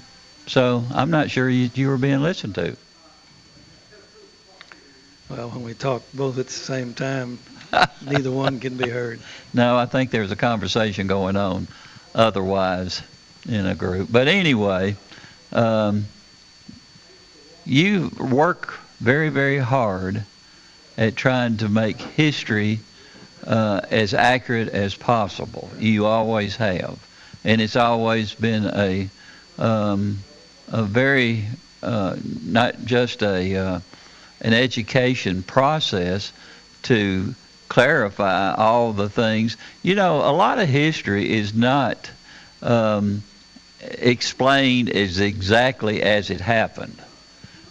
Speaker 1: so I'm not sure you, you were being listened to.
Speaker 2: Well, when we talk both at the same time, neither one can be heard.
Speaker 1: No, I think there's a conversation going on otherwise in a group. But anyway, um, you work very, very hard at trying to make history uh, as accurate as possible. You always have. And it's always been a, um, a very, uh, not just a, uh, an education process to clarify all the things. You know, a lot of history is not um, explained as exactly as it happened,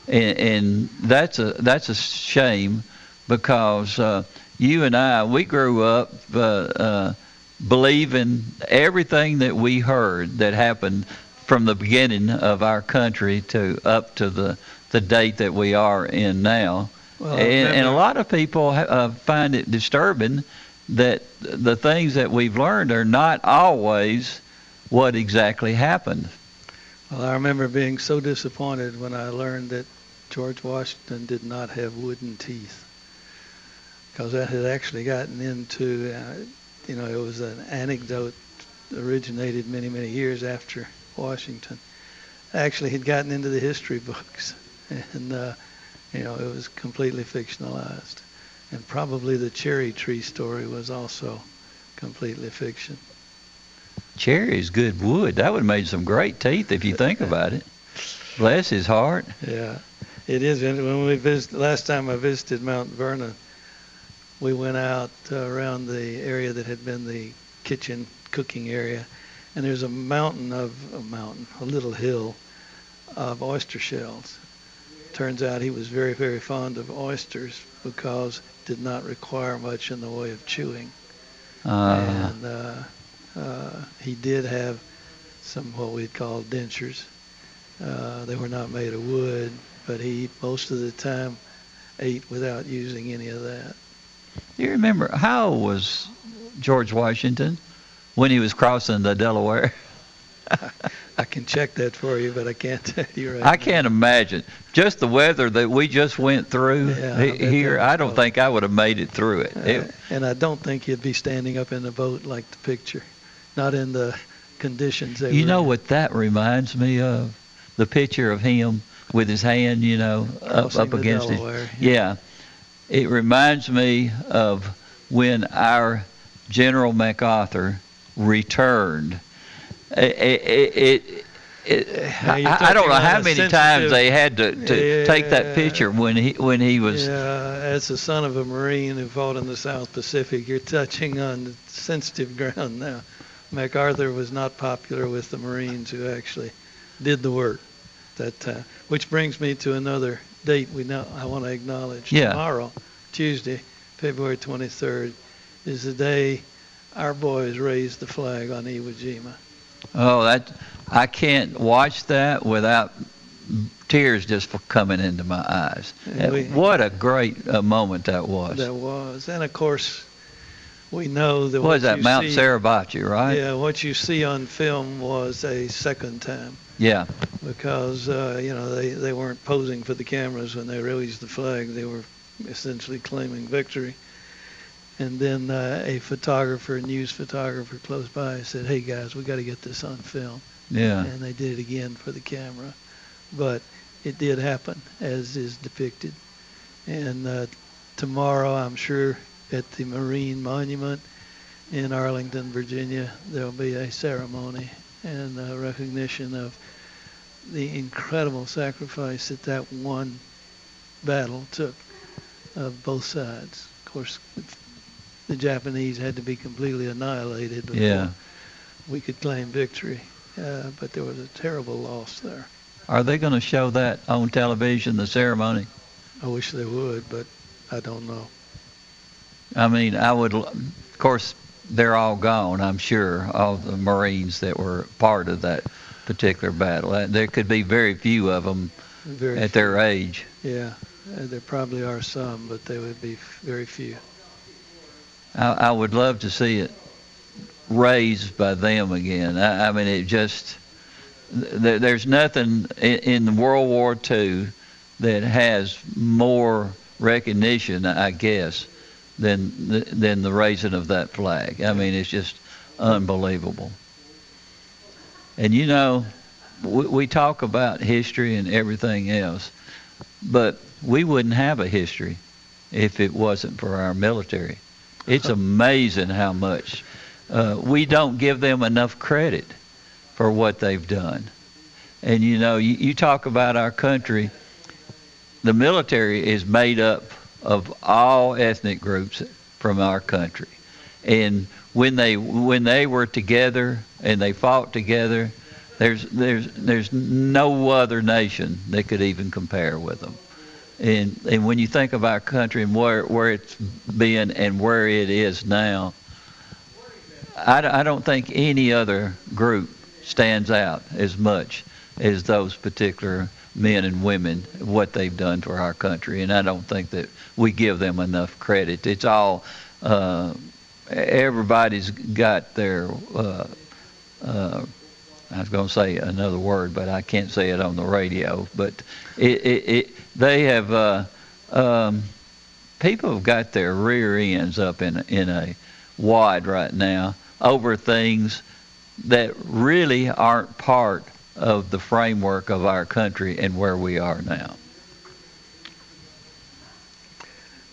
Speaker 1: and, and that's a that's a shame because uh, you and I we grew up uh, uh, believing everything that we heard that happened from the beginning of our country to up to the the date that we are in now.
Speaker 2: Well,
Speaker 1: and, and a lot of people uh, find it disturbing that the things that we've learned are not always what exactly happened.
Speaker 2: Well, I remember being so disappointed when I learned that George Washington did not have wooden teeth. Because that had actually gotten into, uh, you know, it was an anecdote originated many, many years after Washington. Actually, had gotten into the history books. And, uh, you know, it was completely fictionalized. And probably the cherry tree story was also completely fiction.
Speaker 1: Cherry is good wood. That would have made some great teeth if you think about it. Bless his heart.
Speaker 2: Yeah, it is. And when we visit, last time I visited Mount Vernon, we went out uh, around the area that had been the kitchen cooking area, and there's a mountain of a mountain, a little hill of oyster shells. Turns out he was very, very fond of oysters because it did not require much in the way of chewing.
Speaker 1: Uh,
Speaker 2: and uh, uh, he did have some what we'd call dentures. Uh, they were not made of wood, but he most of the time ate without using any of that.
Speaker 1: you remember how was George Washington when he was crossing the Delaware?
Speaker 2: I can check that for you, but I can't tell you right
Speaker 1: I can't imagine just the weather that we just went through
Speaker 2: Yeah, I
Speaker 1: he-
Speaker 2: bet
Speaker 1: here. I don't think I would have made it through it.
Speaker 2: Uh,
Speaker 1: It-
Speaker 2: and I don't think you'd be standing up in the boat like the picture, not in the conditions they
Speaker 1: you know
Speaker 2: in.
Speaker 1: what that reminds me of? The picture of him with his hand, you know, up
Speaker 2: Crossing
Speaker 1: up against it.
Speaker 2: Delaware,
Speaker 1: Yeah, it reminds me of when our General MacArthur returned. It, it, it, it,
Speaker 2: Now, you're
Speaker 1: I, I don't know how many times they had to, to take that picture when he when he was.
Speaker 2: Yeah, as the son of a Marine who fought in the South Pacific, you're touching on sensitive ground now. MacArthur was not popular with the Marines who actually did the work that time. Which brings me to another date we now I want to acknowledge.
Speaker 1: Yeah.
Speaker 2: Tomorrow, Tuesday, February 23rd, is the day our boys raised the flag on Iwo Jima.
Speaker 1: Oh, that I can't watch that without tears just coming into my eyes.
Speaker 2: We-
Speaker 1: what a great uh, moment that was.
Speaker 2: That was, and of course, we know that
Speaker 1: What
Speaker 2: what
Speaker 1: is that, Mount
Speaker 2: see,
Speaker 1: Suribachi, right?
Speaker 2: Yeah, what you see on film was a second time
Speaker 1: Yeah.
Speaker 2: because uh, you know they they weren't posing for the cameras when they raised the flag; they were essentially claiming victory. And then uh, a photographer, a news photographer close by, said, "Hey guys, we got to get this on film."
Speaker 1: Yeah.
Speaker 2: And they did it again for the camera, but it did happen as is depicted. And uh, tomorrow, I'm sure at the Marine Monument in Arlington, Virginia, there'll be a ceremony and a recognition of the incredible sacrifice that that one battle took of both sides. Of course, the Japanese had to be completely annihilated before
Speaker 1: Yeah.
Speaker 2: we could claim victory. Uh, but there was a terrible loss there.
Speaker 1: Are they going to show that on television, the ceremony?
Speaker 2: I wish they would, but I don't know.
Speaker 1: I mean, I would, of course, they're all gone, I'm sure, all the Marines that were part of that particular battle. Uh, There could be very few of them
Speaker 2: Very
Speaker 1: at their age.
Speaker 2: Yeah, uh, there probably are some, but they would be very few.
Speaker 1: I, I would love to see it raised by them again. I, I mean, it just th- there's nothing in, in World War II that has more recognition, I guess, than the, than the raising of that flag. I mean, it's just unbelievable. And you know, we, we talk about history and everything else, but we wouldn't have a history if it wasn't for our military. It's amazing how much uh, we don't give them enough credit for what they've done. And you know, you, you talk about our country. The military is made up of all ethnic groups from our country, and when they when they were together and they fought together, there's there's there's no other nation that could even compare with them. And and when you think of our country and where where it's been and where it is now, I, I don't think any other group stands out as much as those particular men and women what they've done for our country, and I don't think that we give them enough credit. It's all uh, everybody's got their. Uh, uh, I was going to say another word, but I can't say it on the radio. But it, it, it they have uh, um, people have got their rear ends up in a, in a wad right now over things that really aren't part of the framework of our country and where we are now.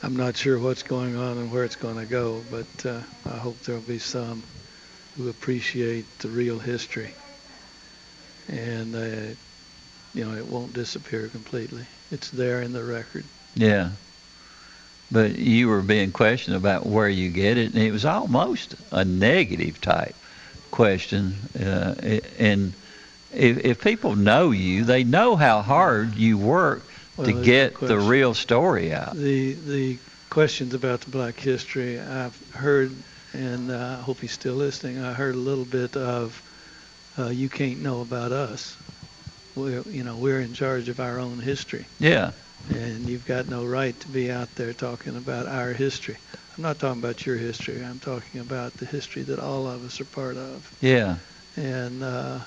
Speaker 2: I'm not sure what's going on and where it's going to go, but uh, I hope there'll be some who appreciate the real history. And, uh, you know, it won't disappear completely. It's there in the record.
Speaker 1: Yeah. But you were being questioned about where you get it, and it was almost a negative type question. Uh, and if, if people know you, they know how hard you work
Speaker 2: Well,
Speaker 1: to get the real story out.
Speaker 2: The the questions about the black history I've heard, and uh, I hope he's still listening. I heard a little bit of, uh, you can't know about us. We're you know we're in charge of our own history,
Speaker 1: Yeah.
Speaker 2: and you've got no right to be out there talking about our history. I'm not talking about your history. I'm talking about the history that all of us are part of.
Speaker 1: Yeah.
Speaker 2: And uh,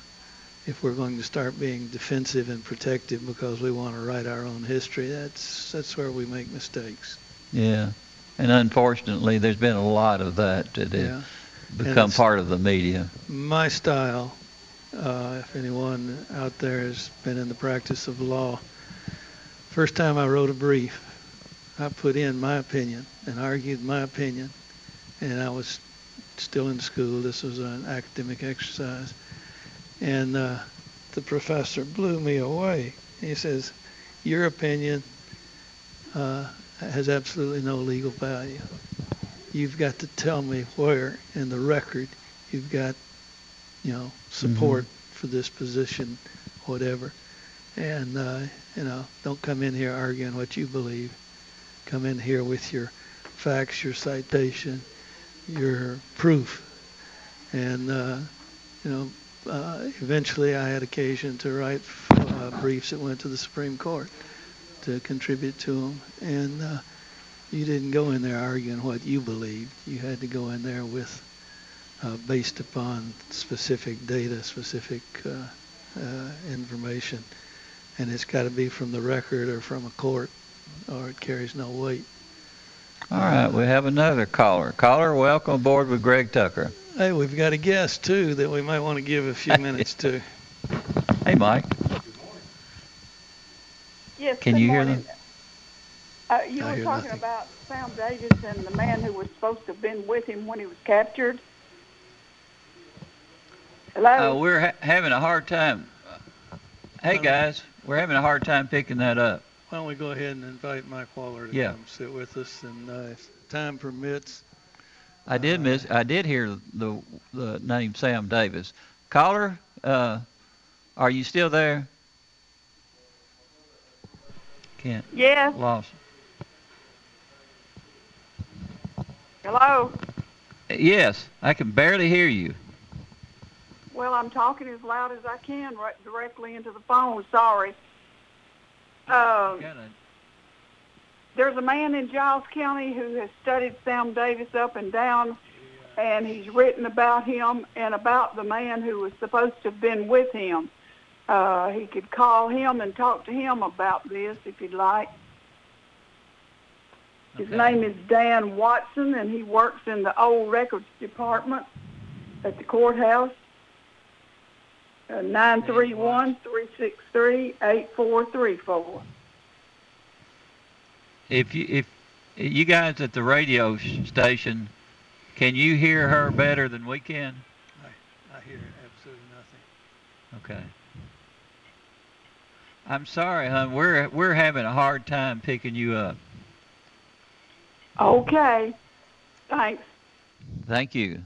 Speaker 2: if we're going to start being defensive and protective because we want to write our own history, that's that's where we make mistakes.
Speaker 1: Yeah, and unfortunately, there's been a lot of that that
Speaker 2: Yeah.
Speaker 1: Become part of the media.
Speaker 2: My style, uh, if anyone out there has been in the practice of law, first time I wrote a brief, I put in my opinion and argued my opinion, and I was still in school. This was an academic exercise, and uh, the professor blew me away. He says, "Your opinion uh, has absolutely no legal value. You've got to tell me where in the record you've got, you know, support for this position, whatever. And uh, you know, don't come in here arguing what you believe. Come in here with your facts, your citation, your proof. And uh, you know, uh, eventually I had occasion to write uh, briefs that went to the Supreme Court to contribute to them. And uh, you didn't go in there arguing what you believed. You had to go in there with, uh, based upon specific data, specific uh, uh, information, and it's got to be from the record or from a court, or it carries no weight.
Speaker 1: All right, we have another caller. Caller, welcome aboard with Greg Tucker.
Speaker 2: Hey, we've got a guest too that we might want to give a few minutes to.
Speaker 1: Hey, Mike.
Speaker 17: Yes.
Speaker 1: Can
Speaker 17: good
Speaker 1: you hear
Speaker 17: morning.
Speaker 1: them?
Speaker 17: Uh, you
Speaker 2: I
Speaker 17: were talking
Speaker 2: nothing.
Speaker 17: about Sam Davis and the man who was supposed to have been with him when he was captured. Hello.
Speaker 1: Uh, we're ha- having a hard time. Hey, guys, we're having a hard time picking that up.
Speaker 2: Why don't we go ahead and invite Mike Waller to
Speaker 1: Yeah.
Speaker 2: come sit with us, and uh, if time permits,
Speaker 1: I did miss. I did hear the the name Sam Davis. Caller, uh, are you still there? Can't.
Speaker 17: Yeah.
Speaker 1: Lost.
Speaker 17: Hello.
Speaker 1: Yes, I can barely hear you.
Speaker 17: Well, I'm talking as loud as I can right directly into the phone. Sorry. Um, there's a man in Giles County who has studied Sam Davis up and down, and he's written about him and about the man who was supposed to have been with him. Uh, he could call him and talk to him about this if you'd like. His name is Dan Watson, and he works in the old records department at the courthouse. Uh, Nine three one three six three eight four three four.
Speaker 1: If you if you guys at the radio station, can you hear her better than we can?
Speaker 2: I, I hear absolutely nothing.
Speaker 1: Okay. I'm sorry, hon. We're we're having a hard time picking you up.
Speaker 17: Okay. Thanks.
Speaker 1: Thank you.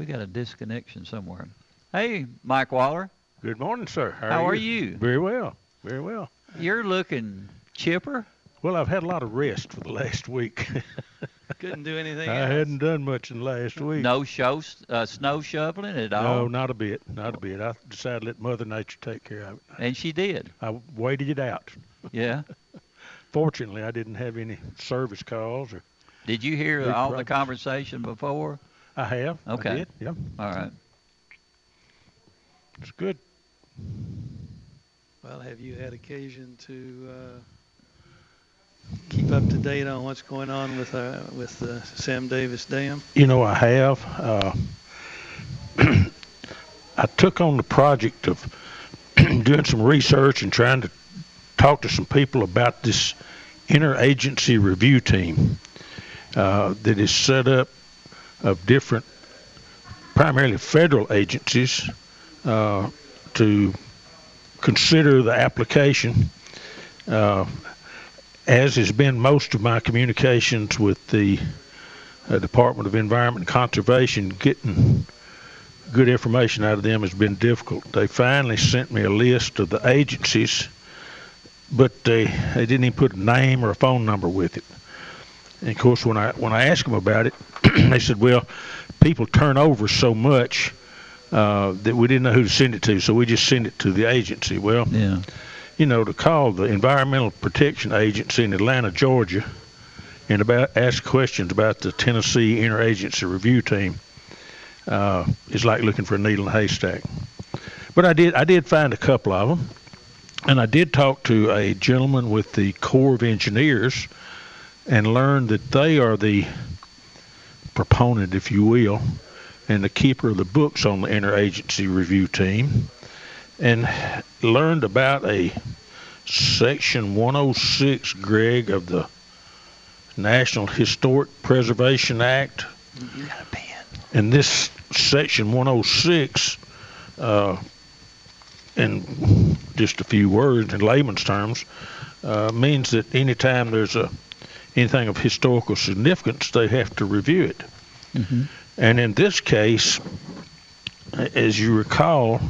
Speaker 1: We got a disconnection somewhere. Hey, Mike Waller.
Speaker 18: Good morning, sir. How,
Speaker 1: How
Speaker 18: are
Speaker 1: are
Speaker 18: you?
Speaker 1: you?
Speaker 18: Very well. Very well.
Speaker 1: You're looking chipper.
Speaker 18: Well, I've had a lot of rest for the last week.
Speaker 2: Couldn't do anything
Speaker 18: I
Speaker 2: else.
Speaker 18: hadn't done much in the last week.
Speaker 1: No show, uh, snow shoveling at all.
Speaker 18: No, not a bit. Not a bit. I decided to let Mother Nature take care of it.
Speaker 1: And she did.
Speaker 18: I waited it out.
Speaker 1: Yeah.
Speaker 18: Fortunately, I didn't have any service calls or.
Speaker 1: Did you hear
Speaker 18: Big
Speaker 1: all the conversation before?
Speaker 18: I have. I
Speaker 1: Okay.
Speaker 18: did, yeah.
Speaker 1: All right.
Speaker 18: It's good.
Speaker 2: Well, have you had occasion to uh, keep up to date on what's going on with uh, with the Sam Davis Dam?
Speaker 18: You know, I have. Uh, I took on the project of doing some research and trying to talk to some people about this interagency review team uh, that is set up of different, primarily federal agencies, uh, to consider the application. Uh, as has been most of my communications with the uh, Department of Environment and Conservation, getting good information out of them has been difficult. They finally sent me a list of the agencies, but they, they didn't even put a name or a phone number with it. And of course, when I when I asked them about it, they said, "Well, people turn over so much uh, that we didn't know who to send it to, so we just send it to the agency." Well,
Speaker 1: yeah.
Speaker 18: you know, to call the Environmental Protection Agency in Atlanta, Georgia, and about ask questions about the Tennessee Interagency Review Team. uh, is like looking for a needle in a haystack. But I did I did find a couple of them, and I did talk to a gentleman with the Corps of Engineers, and learned that they are the proponent, if you will, and the keeper of the books on the interagency review team, and learned about a section 106, Greg, of the National Historic Preservation Act. You got a pen. And this section 106, uh, in just a few words, in layman's terms, uh, means that anytime there's a anything of historical significance, they have to review it.
Speaker 1: Mm-hmm.
Speaker 18: And in this case, as you recall,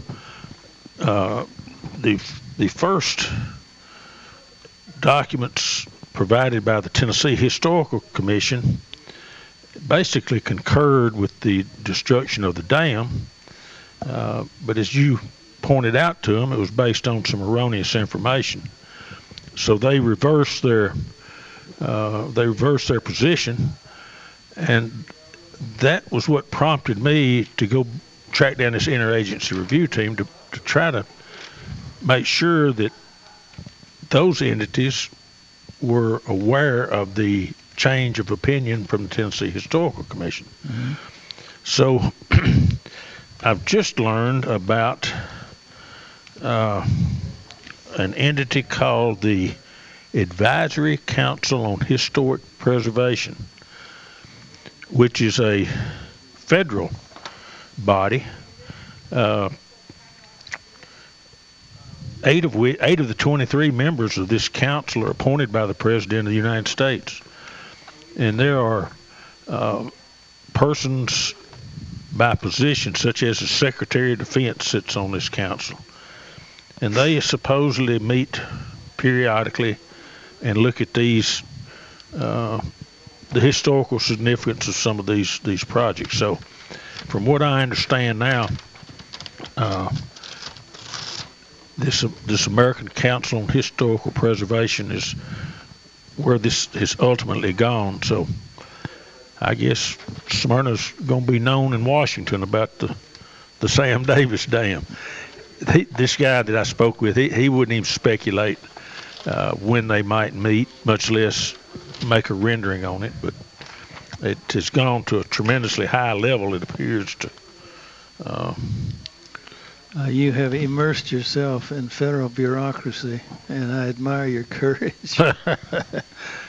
Speaker 18: uh, the the first documents provided by the Tennessee Historical Commission basically concurred with the destruction of the dam. Uh, but as you pointed out to them, it was based on some erroneous information. So they reversed their uh, they reversed their position, and that was what prompted me to go track down this interagency review team to, to try to make sure that those entities were aware of the change of opinion from the Tennessee Historical Commission.
Speaker 1: Mm-hmm.
Speaker 18: So I've just learned about uh, an entity called the Advisory Council on Historic Preservation, which is a federal body. Uh, eight of we, eight of the 23 members of this council are appointed by the President of the United States, and there are uh, persons by position, such as the Secretary of Defense, sits on this council, and they supposedly meet periodically and look at these. Uh, the historical significance of some of these these projects. So, from what I understand now, uh, this this American Council on Historical Preservation is where this has ultimately gone. So I guess Smyrna's going to be known in Washington about the the Sam Davis Dam. He, this guy that I spoke with, he, he wouldn't even speculate uh, when they might meet, much less make a rendering on it. But it has gone to a tremendously high level. It appears to. Uh,
Speaker 2: Uh, you have immersed yourself in federal bureaucracy, and I admire your courage.
Speaker 18: uh,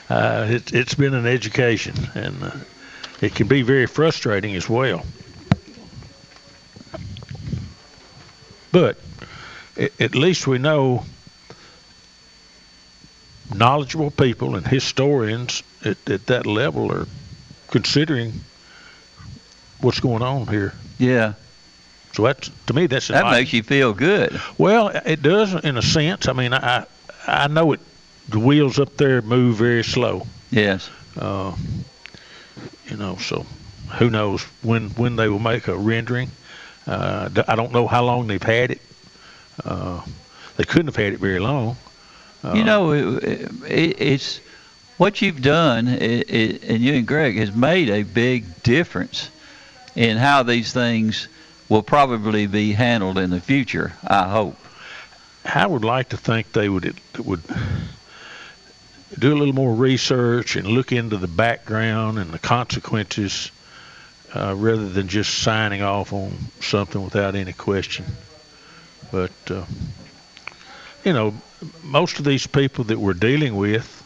Speaker 18: it, it's been an education, and uh, it can be very frustrating as well. But at least we know knowledgeable people and historians at, at that level are considering what's going on here.
Speaker 1: Yeah.
Speaker 18: So that to me that's
Speaker 1: That makes you feel good.
Speaker 18: Well, it does in a sense. I mean, I I know it. The wheels up there move very slow.
Speaker 1: Yes.
Speaker 18: Uh, you know, so who knows when when they will make a rendering? Uh, I don't know how long they've had it. Uh, they couldn't have had it very long. Uh,
Speaker 1: you know, it, it, it's what you've done, it, and you and Greg has made a big difference in how these things will probably be handled in the future. I hope.
Speaker 18: I would like to think they would would do a little more research and look into the background and the consequences uh, rather than just signing off on something without any question. But uh, you know, most of these people that we're dealing with,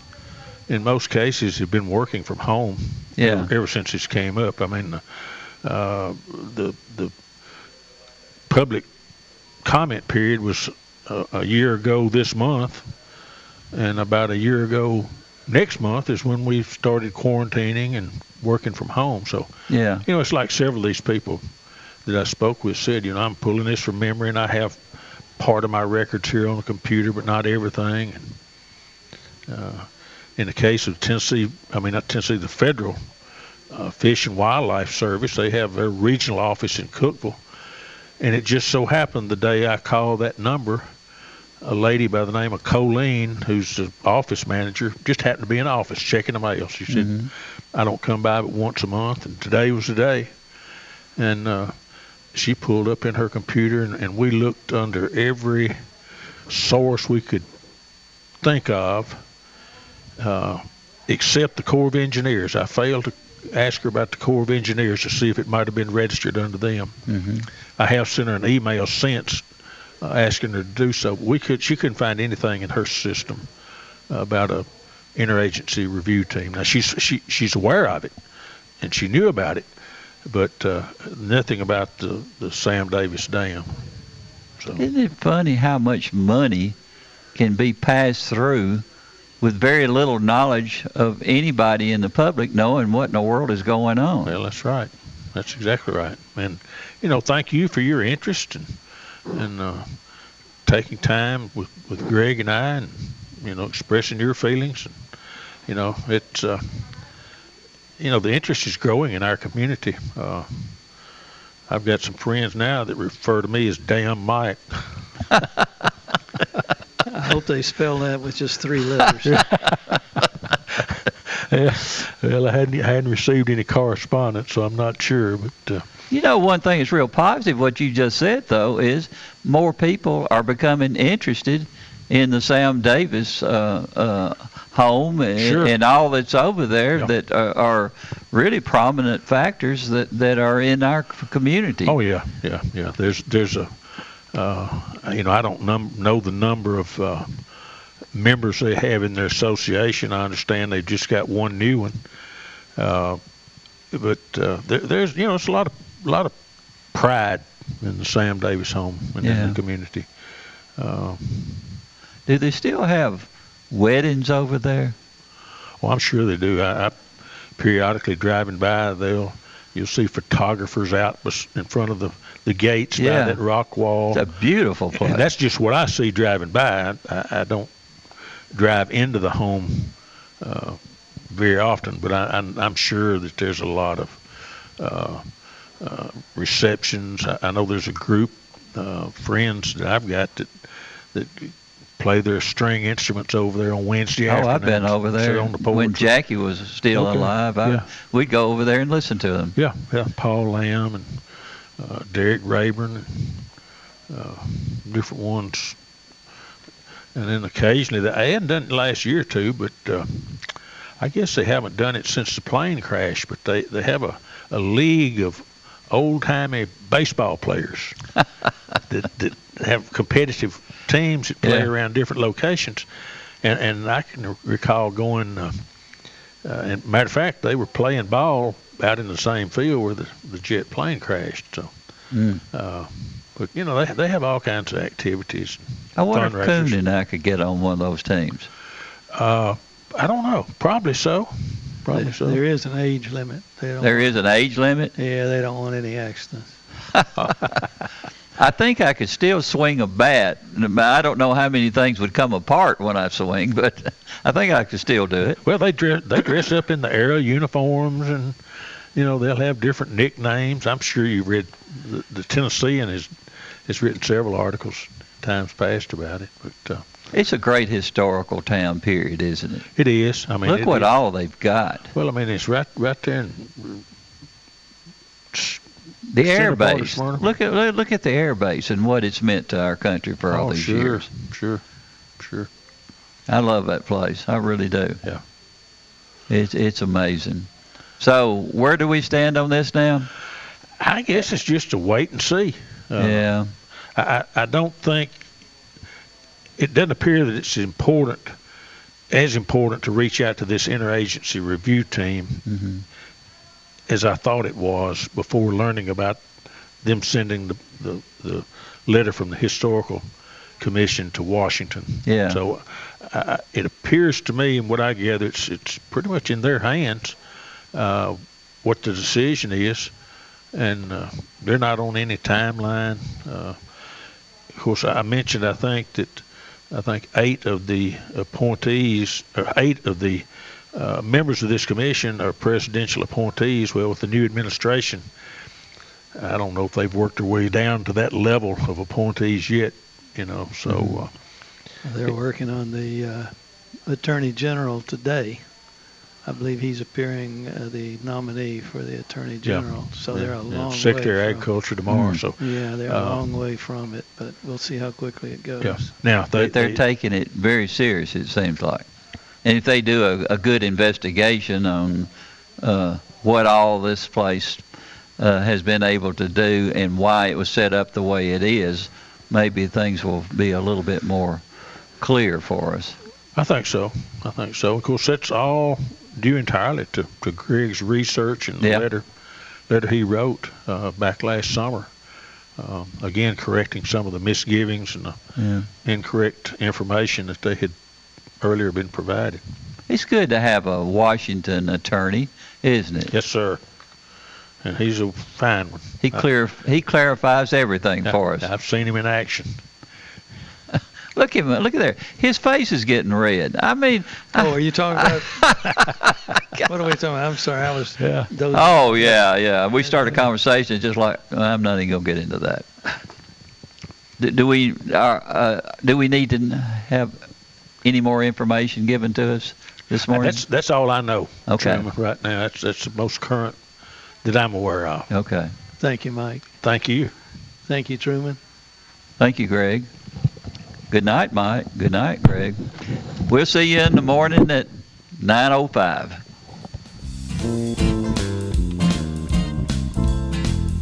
Speaker 18: in most cases, have been working from home.
Speaker 1: Yeah.
Speaker 18: Ever, ever since this came up, I mean, uh, the the public comment period was a, a year ago this month, and about a year ago next month is when we started quarantining and working from home. So,
Speaker 1: Yeah.
Speaker 18: you know, it's like several of these people that I spoke with said, you know, I'm pulling this from memory, and I have part of my records here on the computer, but not everything. And uh, in the case of Tennessee, I mean not Tennessee, the federal uh, Fish and Wildlife Service, they have their regional office in Cookeville, and it just so happened the day I called that number, a lady by the name of Colleen, who's the office manager, just happened to be in office checking the mail. She said,
Speaker 1: Mhm.
Speaker 18: "I don't come by but once a month, and today was the day." and uh, she pulled up in her computer, and, and we looked under every source we could think of, uh, except the Corps of Engineers. I failed to ask her about the Corps of Engineers to see if it might have been registered under them.
Speaker 1: Mm-hmm.
Speaker 18: I have sent her an email since uh, asking her to do so. We could she couldn't find anything in her system about a interagency review team. Now she's she she's aware of it, and she knew about it, but uh, nothing about the the Sam Davis Dam. So
Speaker 1: Isn't it funny how much money can be passed through with very little knowledge of anybody in the public knowing what in the world is going on?
Speaker 18: well, that's right. That's exactly right. And you know, thank you for your interest and and uh, taking time with with Greg and I, and you know, expressing your feelings. And you know, it's uh, you know the interest is growing in our community. Uh, I've got some friends now that refer to me as Damn Mike.
Speaker 2: I hope they spell that with just three letters.
Speaker 18: yeah, well, I hadn't I hadn't received any correspondence, so I'm not sure. But uh,
Speaker 1: You know, one thing that's real positive, what you just said, though, is more people are becoming interested in the Sam Davis uh, uh, home and,
Speaker 18: Sure.
Speaker 1: and all that's over there
Speaker 18: Yeah.
Speaker 1: that are, are really prominent factors that, that are in our community.
Speaker 18: Oh yeah, yeah, yeah. There's there's a uh, you know I don't num- know the number of uh, members they have in their association. I understand they've just got one new one, uh, but uh, there, there's you know it's a lot of a lot of pride in the Sam Davis home and in the community. Uh,
Speaker 1: Do they still have weddings over there?
Speaker 18: Well, I'm sure they do. I, I periodically driving by, they'll you'll see photographers out in front of the the gates
Speaker 1: Yeah.
Speaker 18: by that rock wall.
Speaker 1: It's a beautiful place.
Speaker 18: And that's just what I see driving by. I, I, don't drive into the home uh, very often, but I, I'm, I'm sure that there's a lot of uh, uh, receptions. I, I know there's a group uh, friends that I've got that that play their string instruments over there on Wednesday
Speaker 1: Oh, I've been over there
Speaker 18: on the
Speaker 1: when. Jackie was still
Speaker 18: Okay.
Speaker 1: alive. I,
Speaker 18: Yeah.
Speaker 1: We'd go over there and listen to them.
Speaker 18: Yeah, yeah. Paul Lamb and uh, Derek Rayburn, and, uh, different ones. And then occasionally, they hadn't done it last year or two, but uh, I guess they haven't done it since the plane crash. But they, they have a, a league of old timey baseball players that, that have competitive teams that play
Speaker 1: Yeah.
Speaker 18: around different locations. And, and I can recall going. Uh, uh, and matter of fact, they were playing ball out in the same field where the, the jet plane crashed. So,
Speaker 1: Mm.
Speaker 18: uh, but you know, they they have all kinds of activities.
Speaker 1: I wonder if
Speaker 18: fundraisers.
Speaker 1: Coon and I could get on one of those teams.
Speaker 18: Uh, I don't know. Probably so. Probably
Speaker 2: There-
Speaker 18: so.
Speaker 2: There is an age limit. They don't
Speaker 1: There is an age limit.
Speaker 2: Yeah, they don't want any accidents.
Speaker 1: I think I could still swing a bat. I don't know how many things would come apart when I swing, but I think I could still do it.
Speaker 18: Well, they dress they dress up in the Arrow uniforms, and you know they'll have different nicknames. I'm sure you've read the, the Tennessean has has written several articles times past about it. But uh,
Speaker 1: It's a great historical town, period, isn't it?
Speaker 18: it is. I mean,
Speaker 1: Look what
Speaker 18: is-
Speaker 1: all they've got.
Speaker 18: Well, I mean, it's right right there in
Speaker 1: The air
Speaker 18: Center part of
Speaker 1: base. Look at look at the air base and what it's meant to our country for all
Speaker 18: Oh,
Speaker 1: these
Speaker 18: sure,
Speaker 1: years.
Speaker 18: Sure, sure.
Speaker 1: I love that place. I really do.
Speaker 18: Yeah.
Speaker 1: It's it's amazing. So where do we stand on this now?
Speaker 18: I guess it's just a wait and see. Uh,
Speaker 1: yeah.
Speaker 18: I, I don't think it doesn't appear that it's important as important to reach out to this interagency review team
Speaker 1: Mhm.
Speaker 18: As I thought it was before learning about them sending the, the, the letter from the historical commission to Washington.
Speaker 1: Yeah.
Speaker 18: So uh, it appears to me, and what I gather, it's it's pretty much in their hands uh, what the decision is, and uh, they're not on any timeline. Uh, of course, I mentioned I think that I think eight of the appointees, or eight of the uh, members of this commission are presidential appointees. Well, with the new administration, I don't know if they've worked their way down to that level of appointees yet. You know, so uh,
Speaker 2: They're working on the uh, attorney general today. I believe he's appearing uh, the nominee for the Attorney General. Yeah. So
Speaker 18: Yeah,
Speaker 2: they're a
Speaker 18: yeah,
Speaker 2: long
Speaker 18: Secretary
Speaker 2: way
Speaker 18: of
Speaker 2: from,
Speaker 18: Agriculture tomorrow.
Speaker 1: Mm.
Speaker 18: So
Speaker 2: Yeah, they're a
Speaker 18: uh,
Speaker 2: long way from it, but we'll see how quickly it goes.
Speaker 18: Yeah. Now they,
Speaker 1: but they're
Speaker 18: they-
Speaker 1: taking it very serious. It seems like, and if they do a, a good investigation on uh, what all this place uh, has been able to do and why it was set up the way it is, maybe things will be a little bit more clear for us.
Speaker 18: I think so. I think so. Of course, that's all due entirely to, to Greg's research and the
Speaker 1: Yeah.
Speaker 18: letter letter he wrote uh, back last summer. Um, again, correcting some of the misgivings and the
Speaker 1: Yeah.
Speaker 18: incorrect information that they had earlier been provided.
Speaker 1: It's good to have a Washington attorney, isn't it?
Speaker 18: Yes, sir. And he's a fine one.
Speaker 1: He clear he clarifies everything
Speaker 18: I-
Speaker 1: for us.
Speaker 18: I've seen him in action.
Speaker 1: Look at him! Look at there. His face is getting red. I mean,
Speaker 2: Oh, are you talking about? what are we talking about? I'm sorry, I was.
Speaker 18: Yeah.
Speaker 2: dozing.
Speaker 1: Oh yeah, yeah. We start a conversation just like I'm not even gonna get into that. Do, do we are, uh, do we need to have any more information given to us this morning?
Speaker 18: That's that's all I know.
Speaker 1: Okay.
Speaker 18: Chairman, right now. That's that's the most current that I'm aware of.
Speaker 1: Okay.
Speaker 2: Thank you, Mike.
Speaker 18: Thank you.
Speaker 2: Thank you, Truman.
Speaker 1: Thank you, Greg. Good night, Mike. Good night, Greg. We'll see you in the morning at 9:05.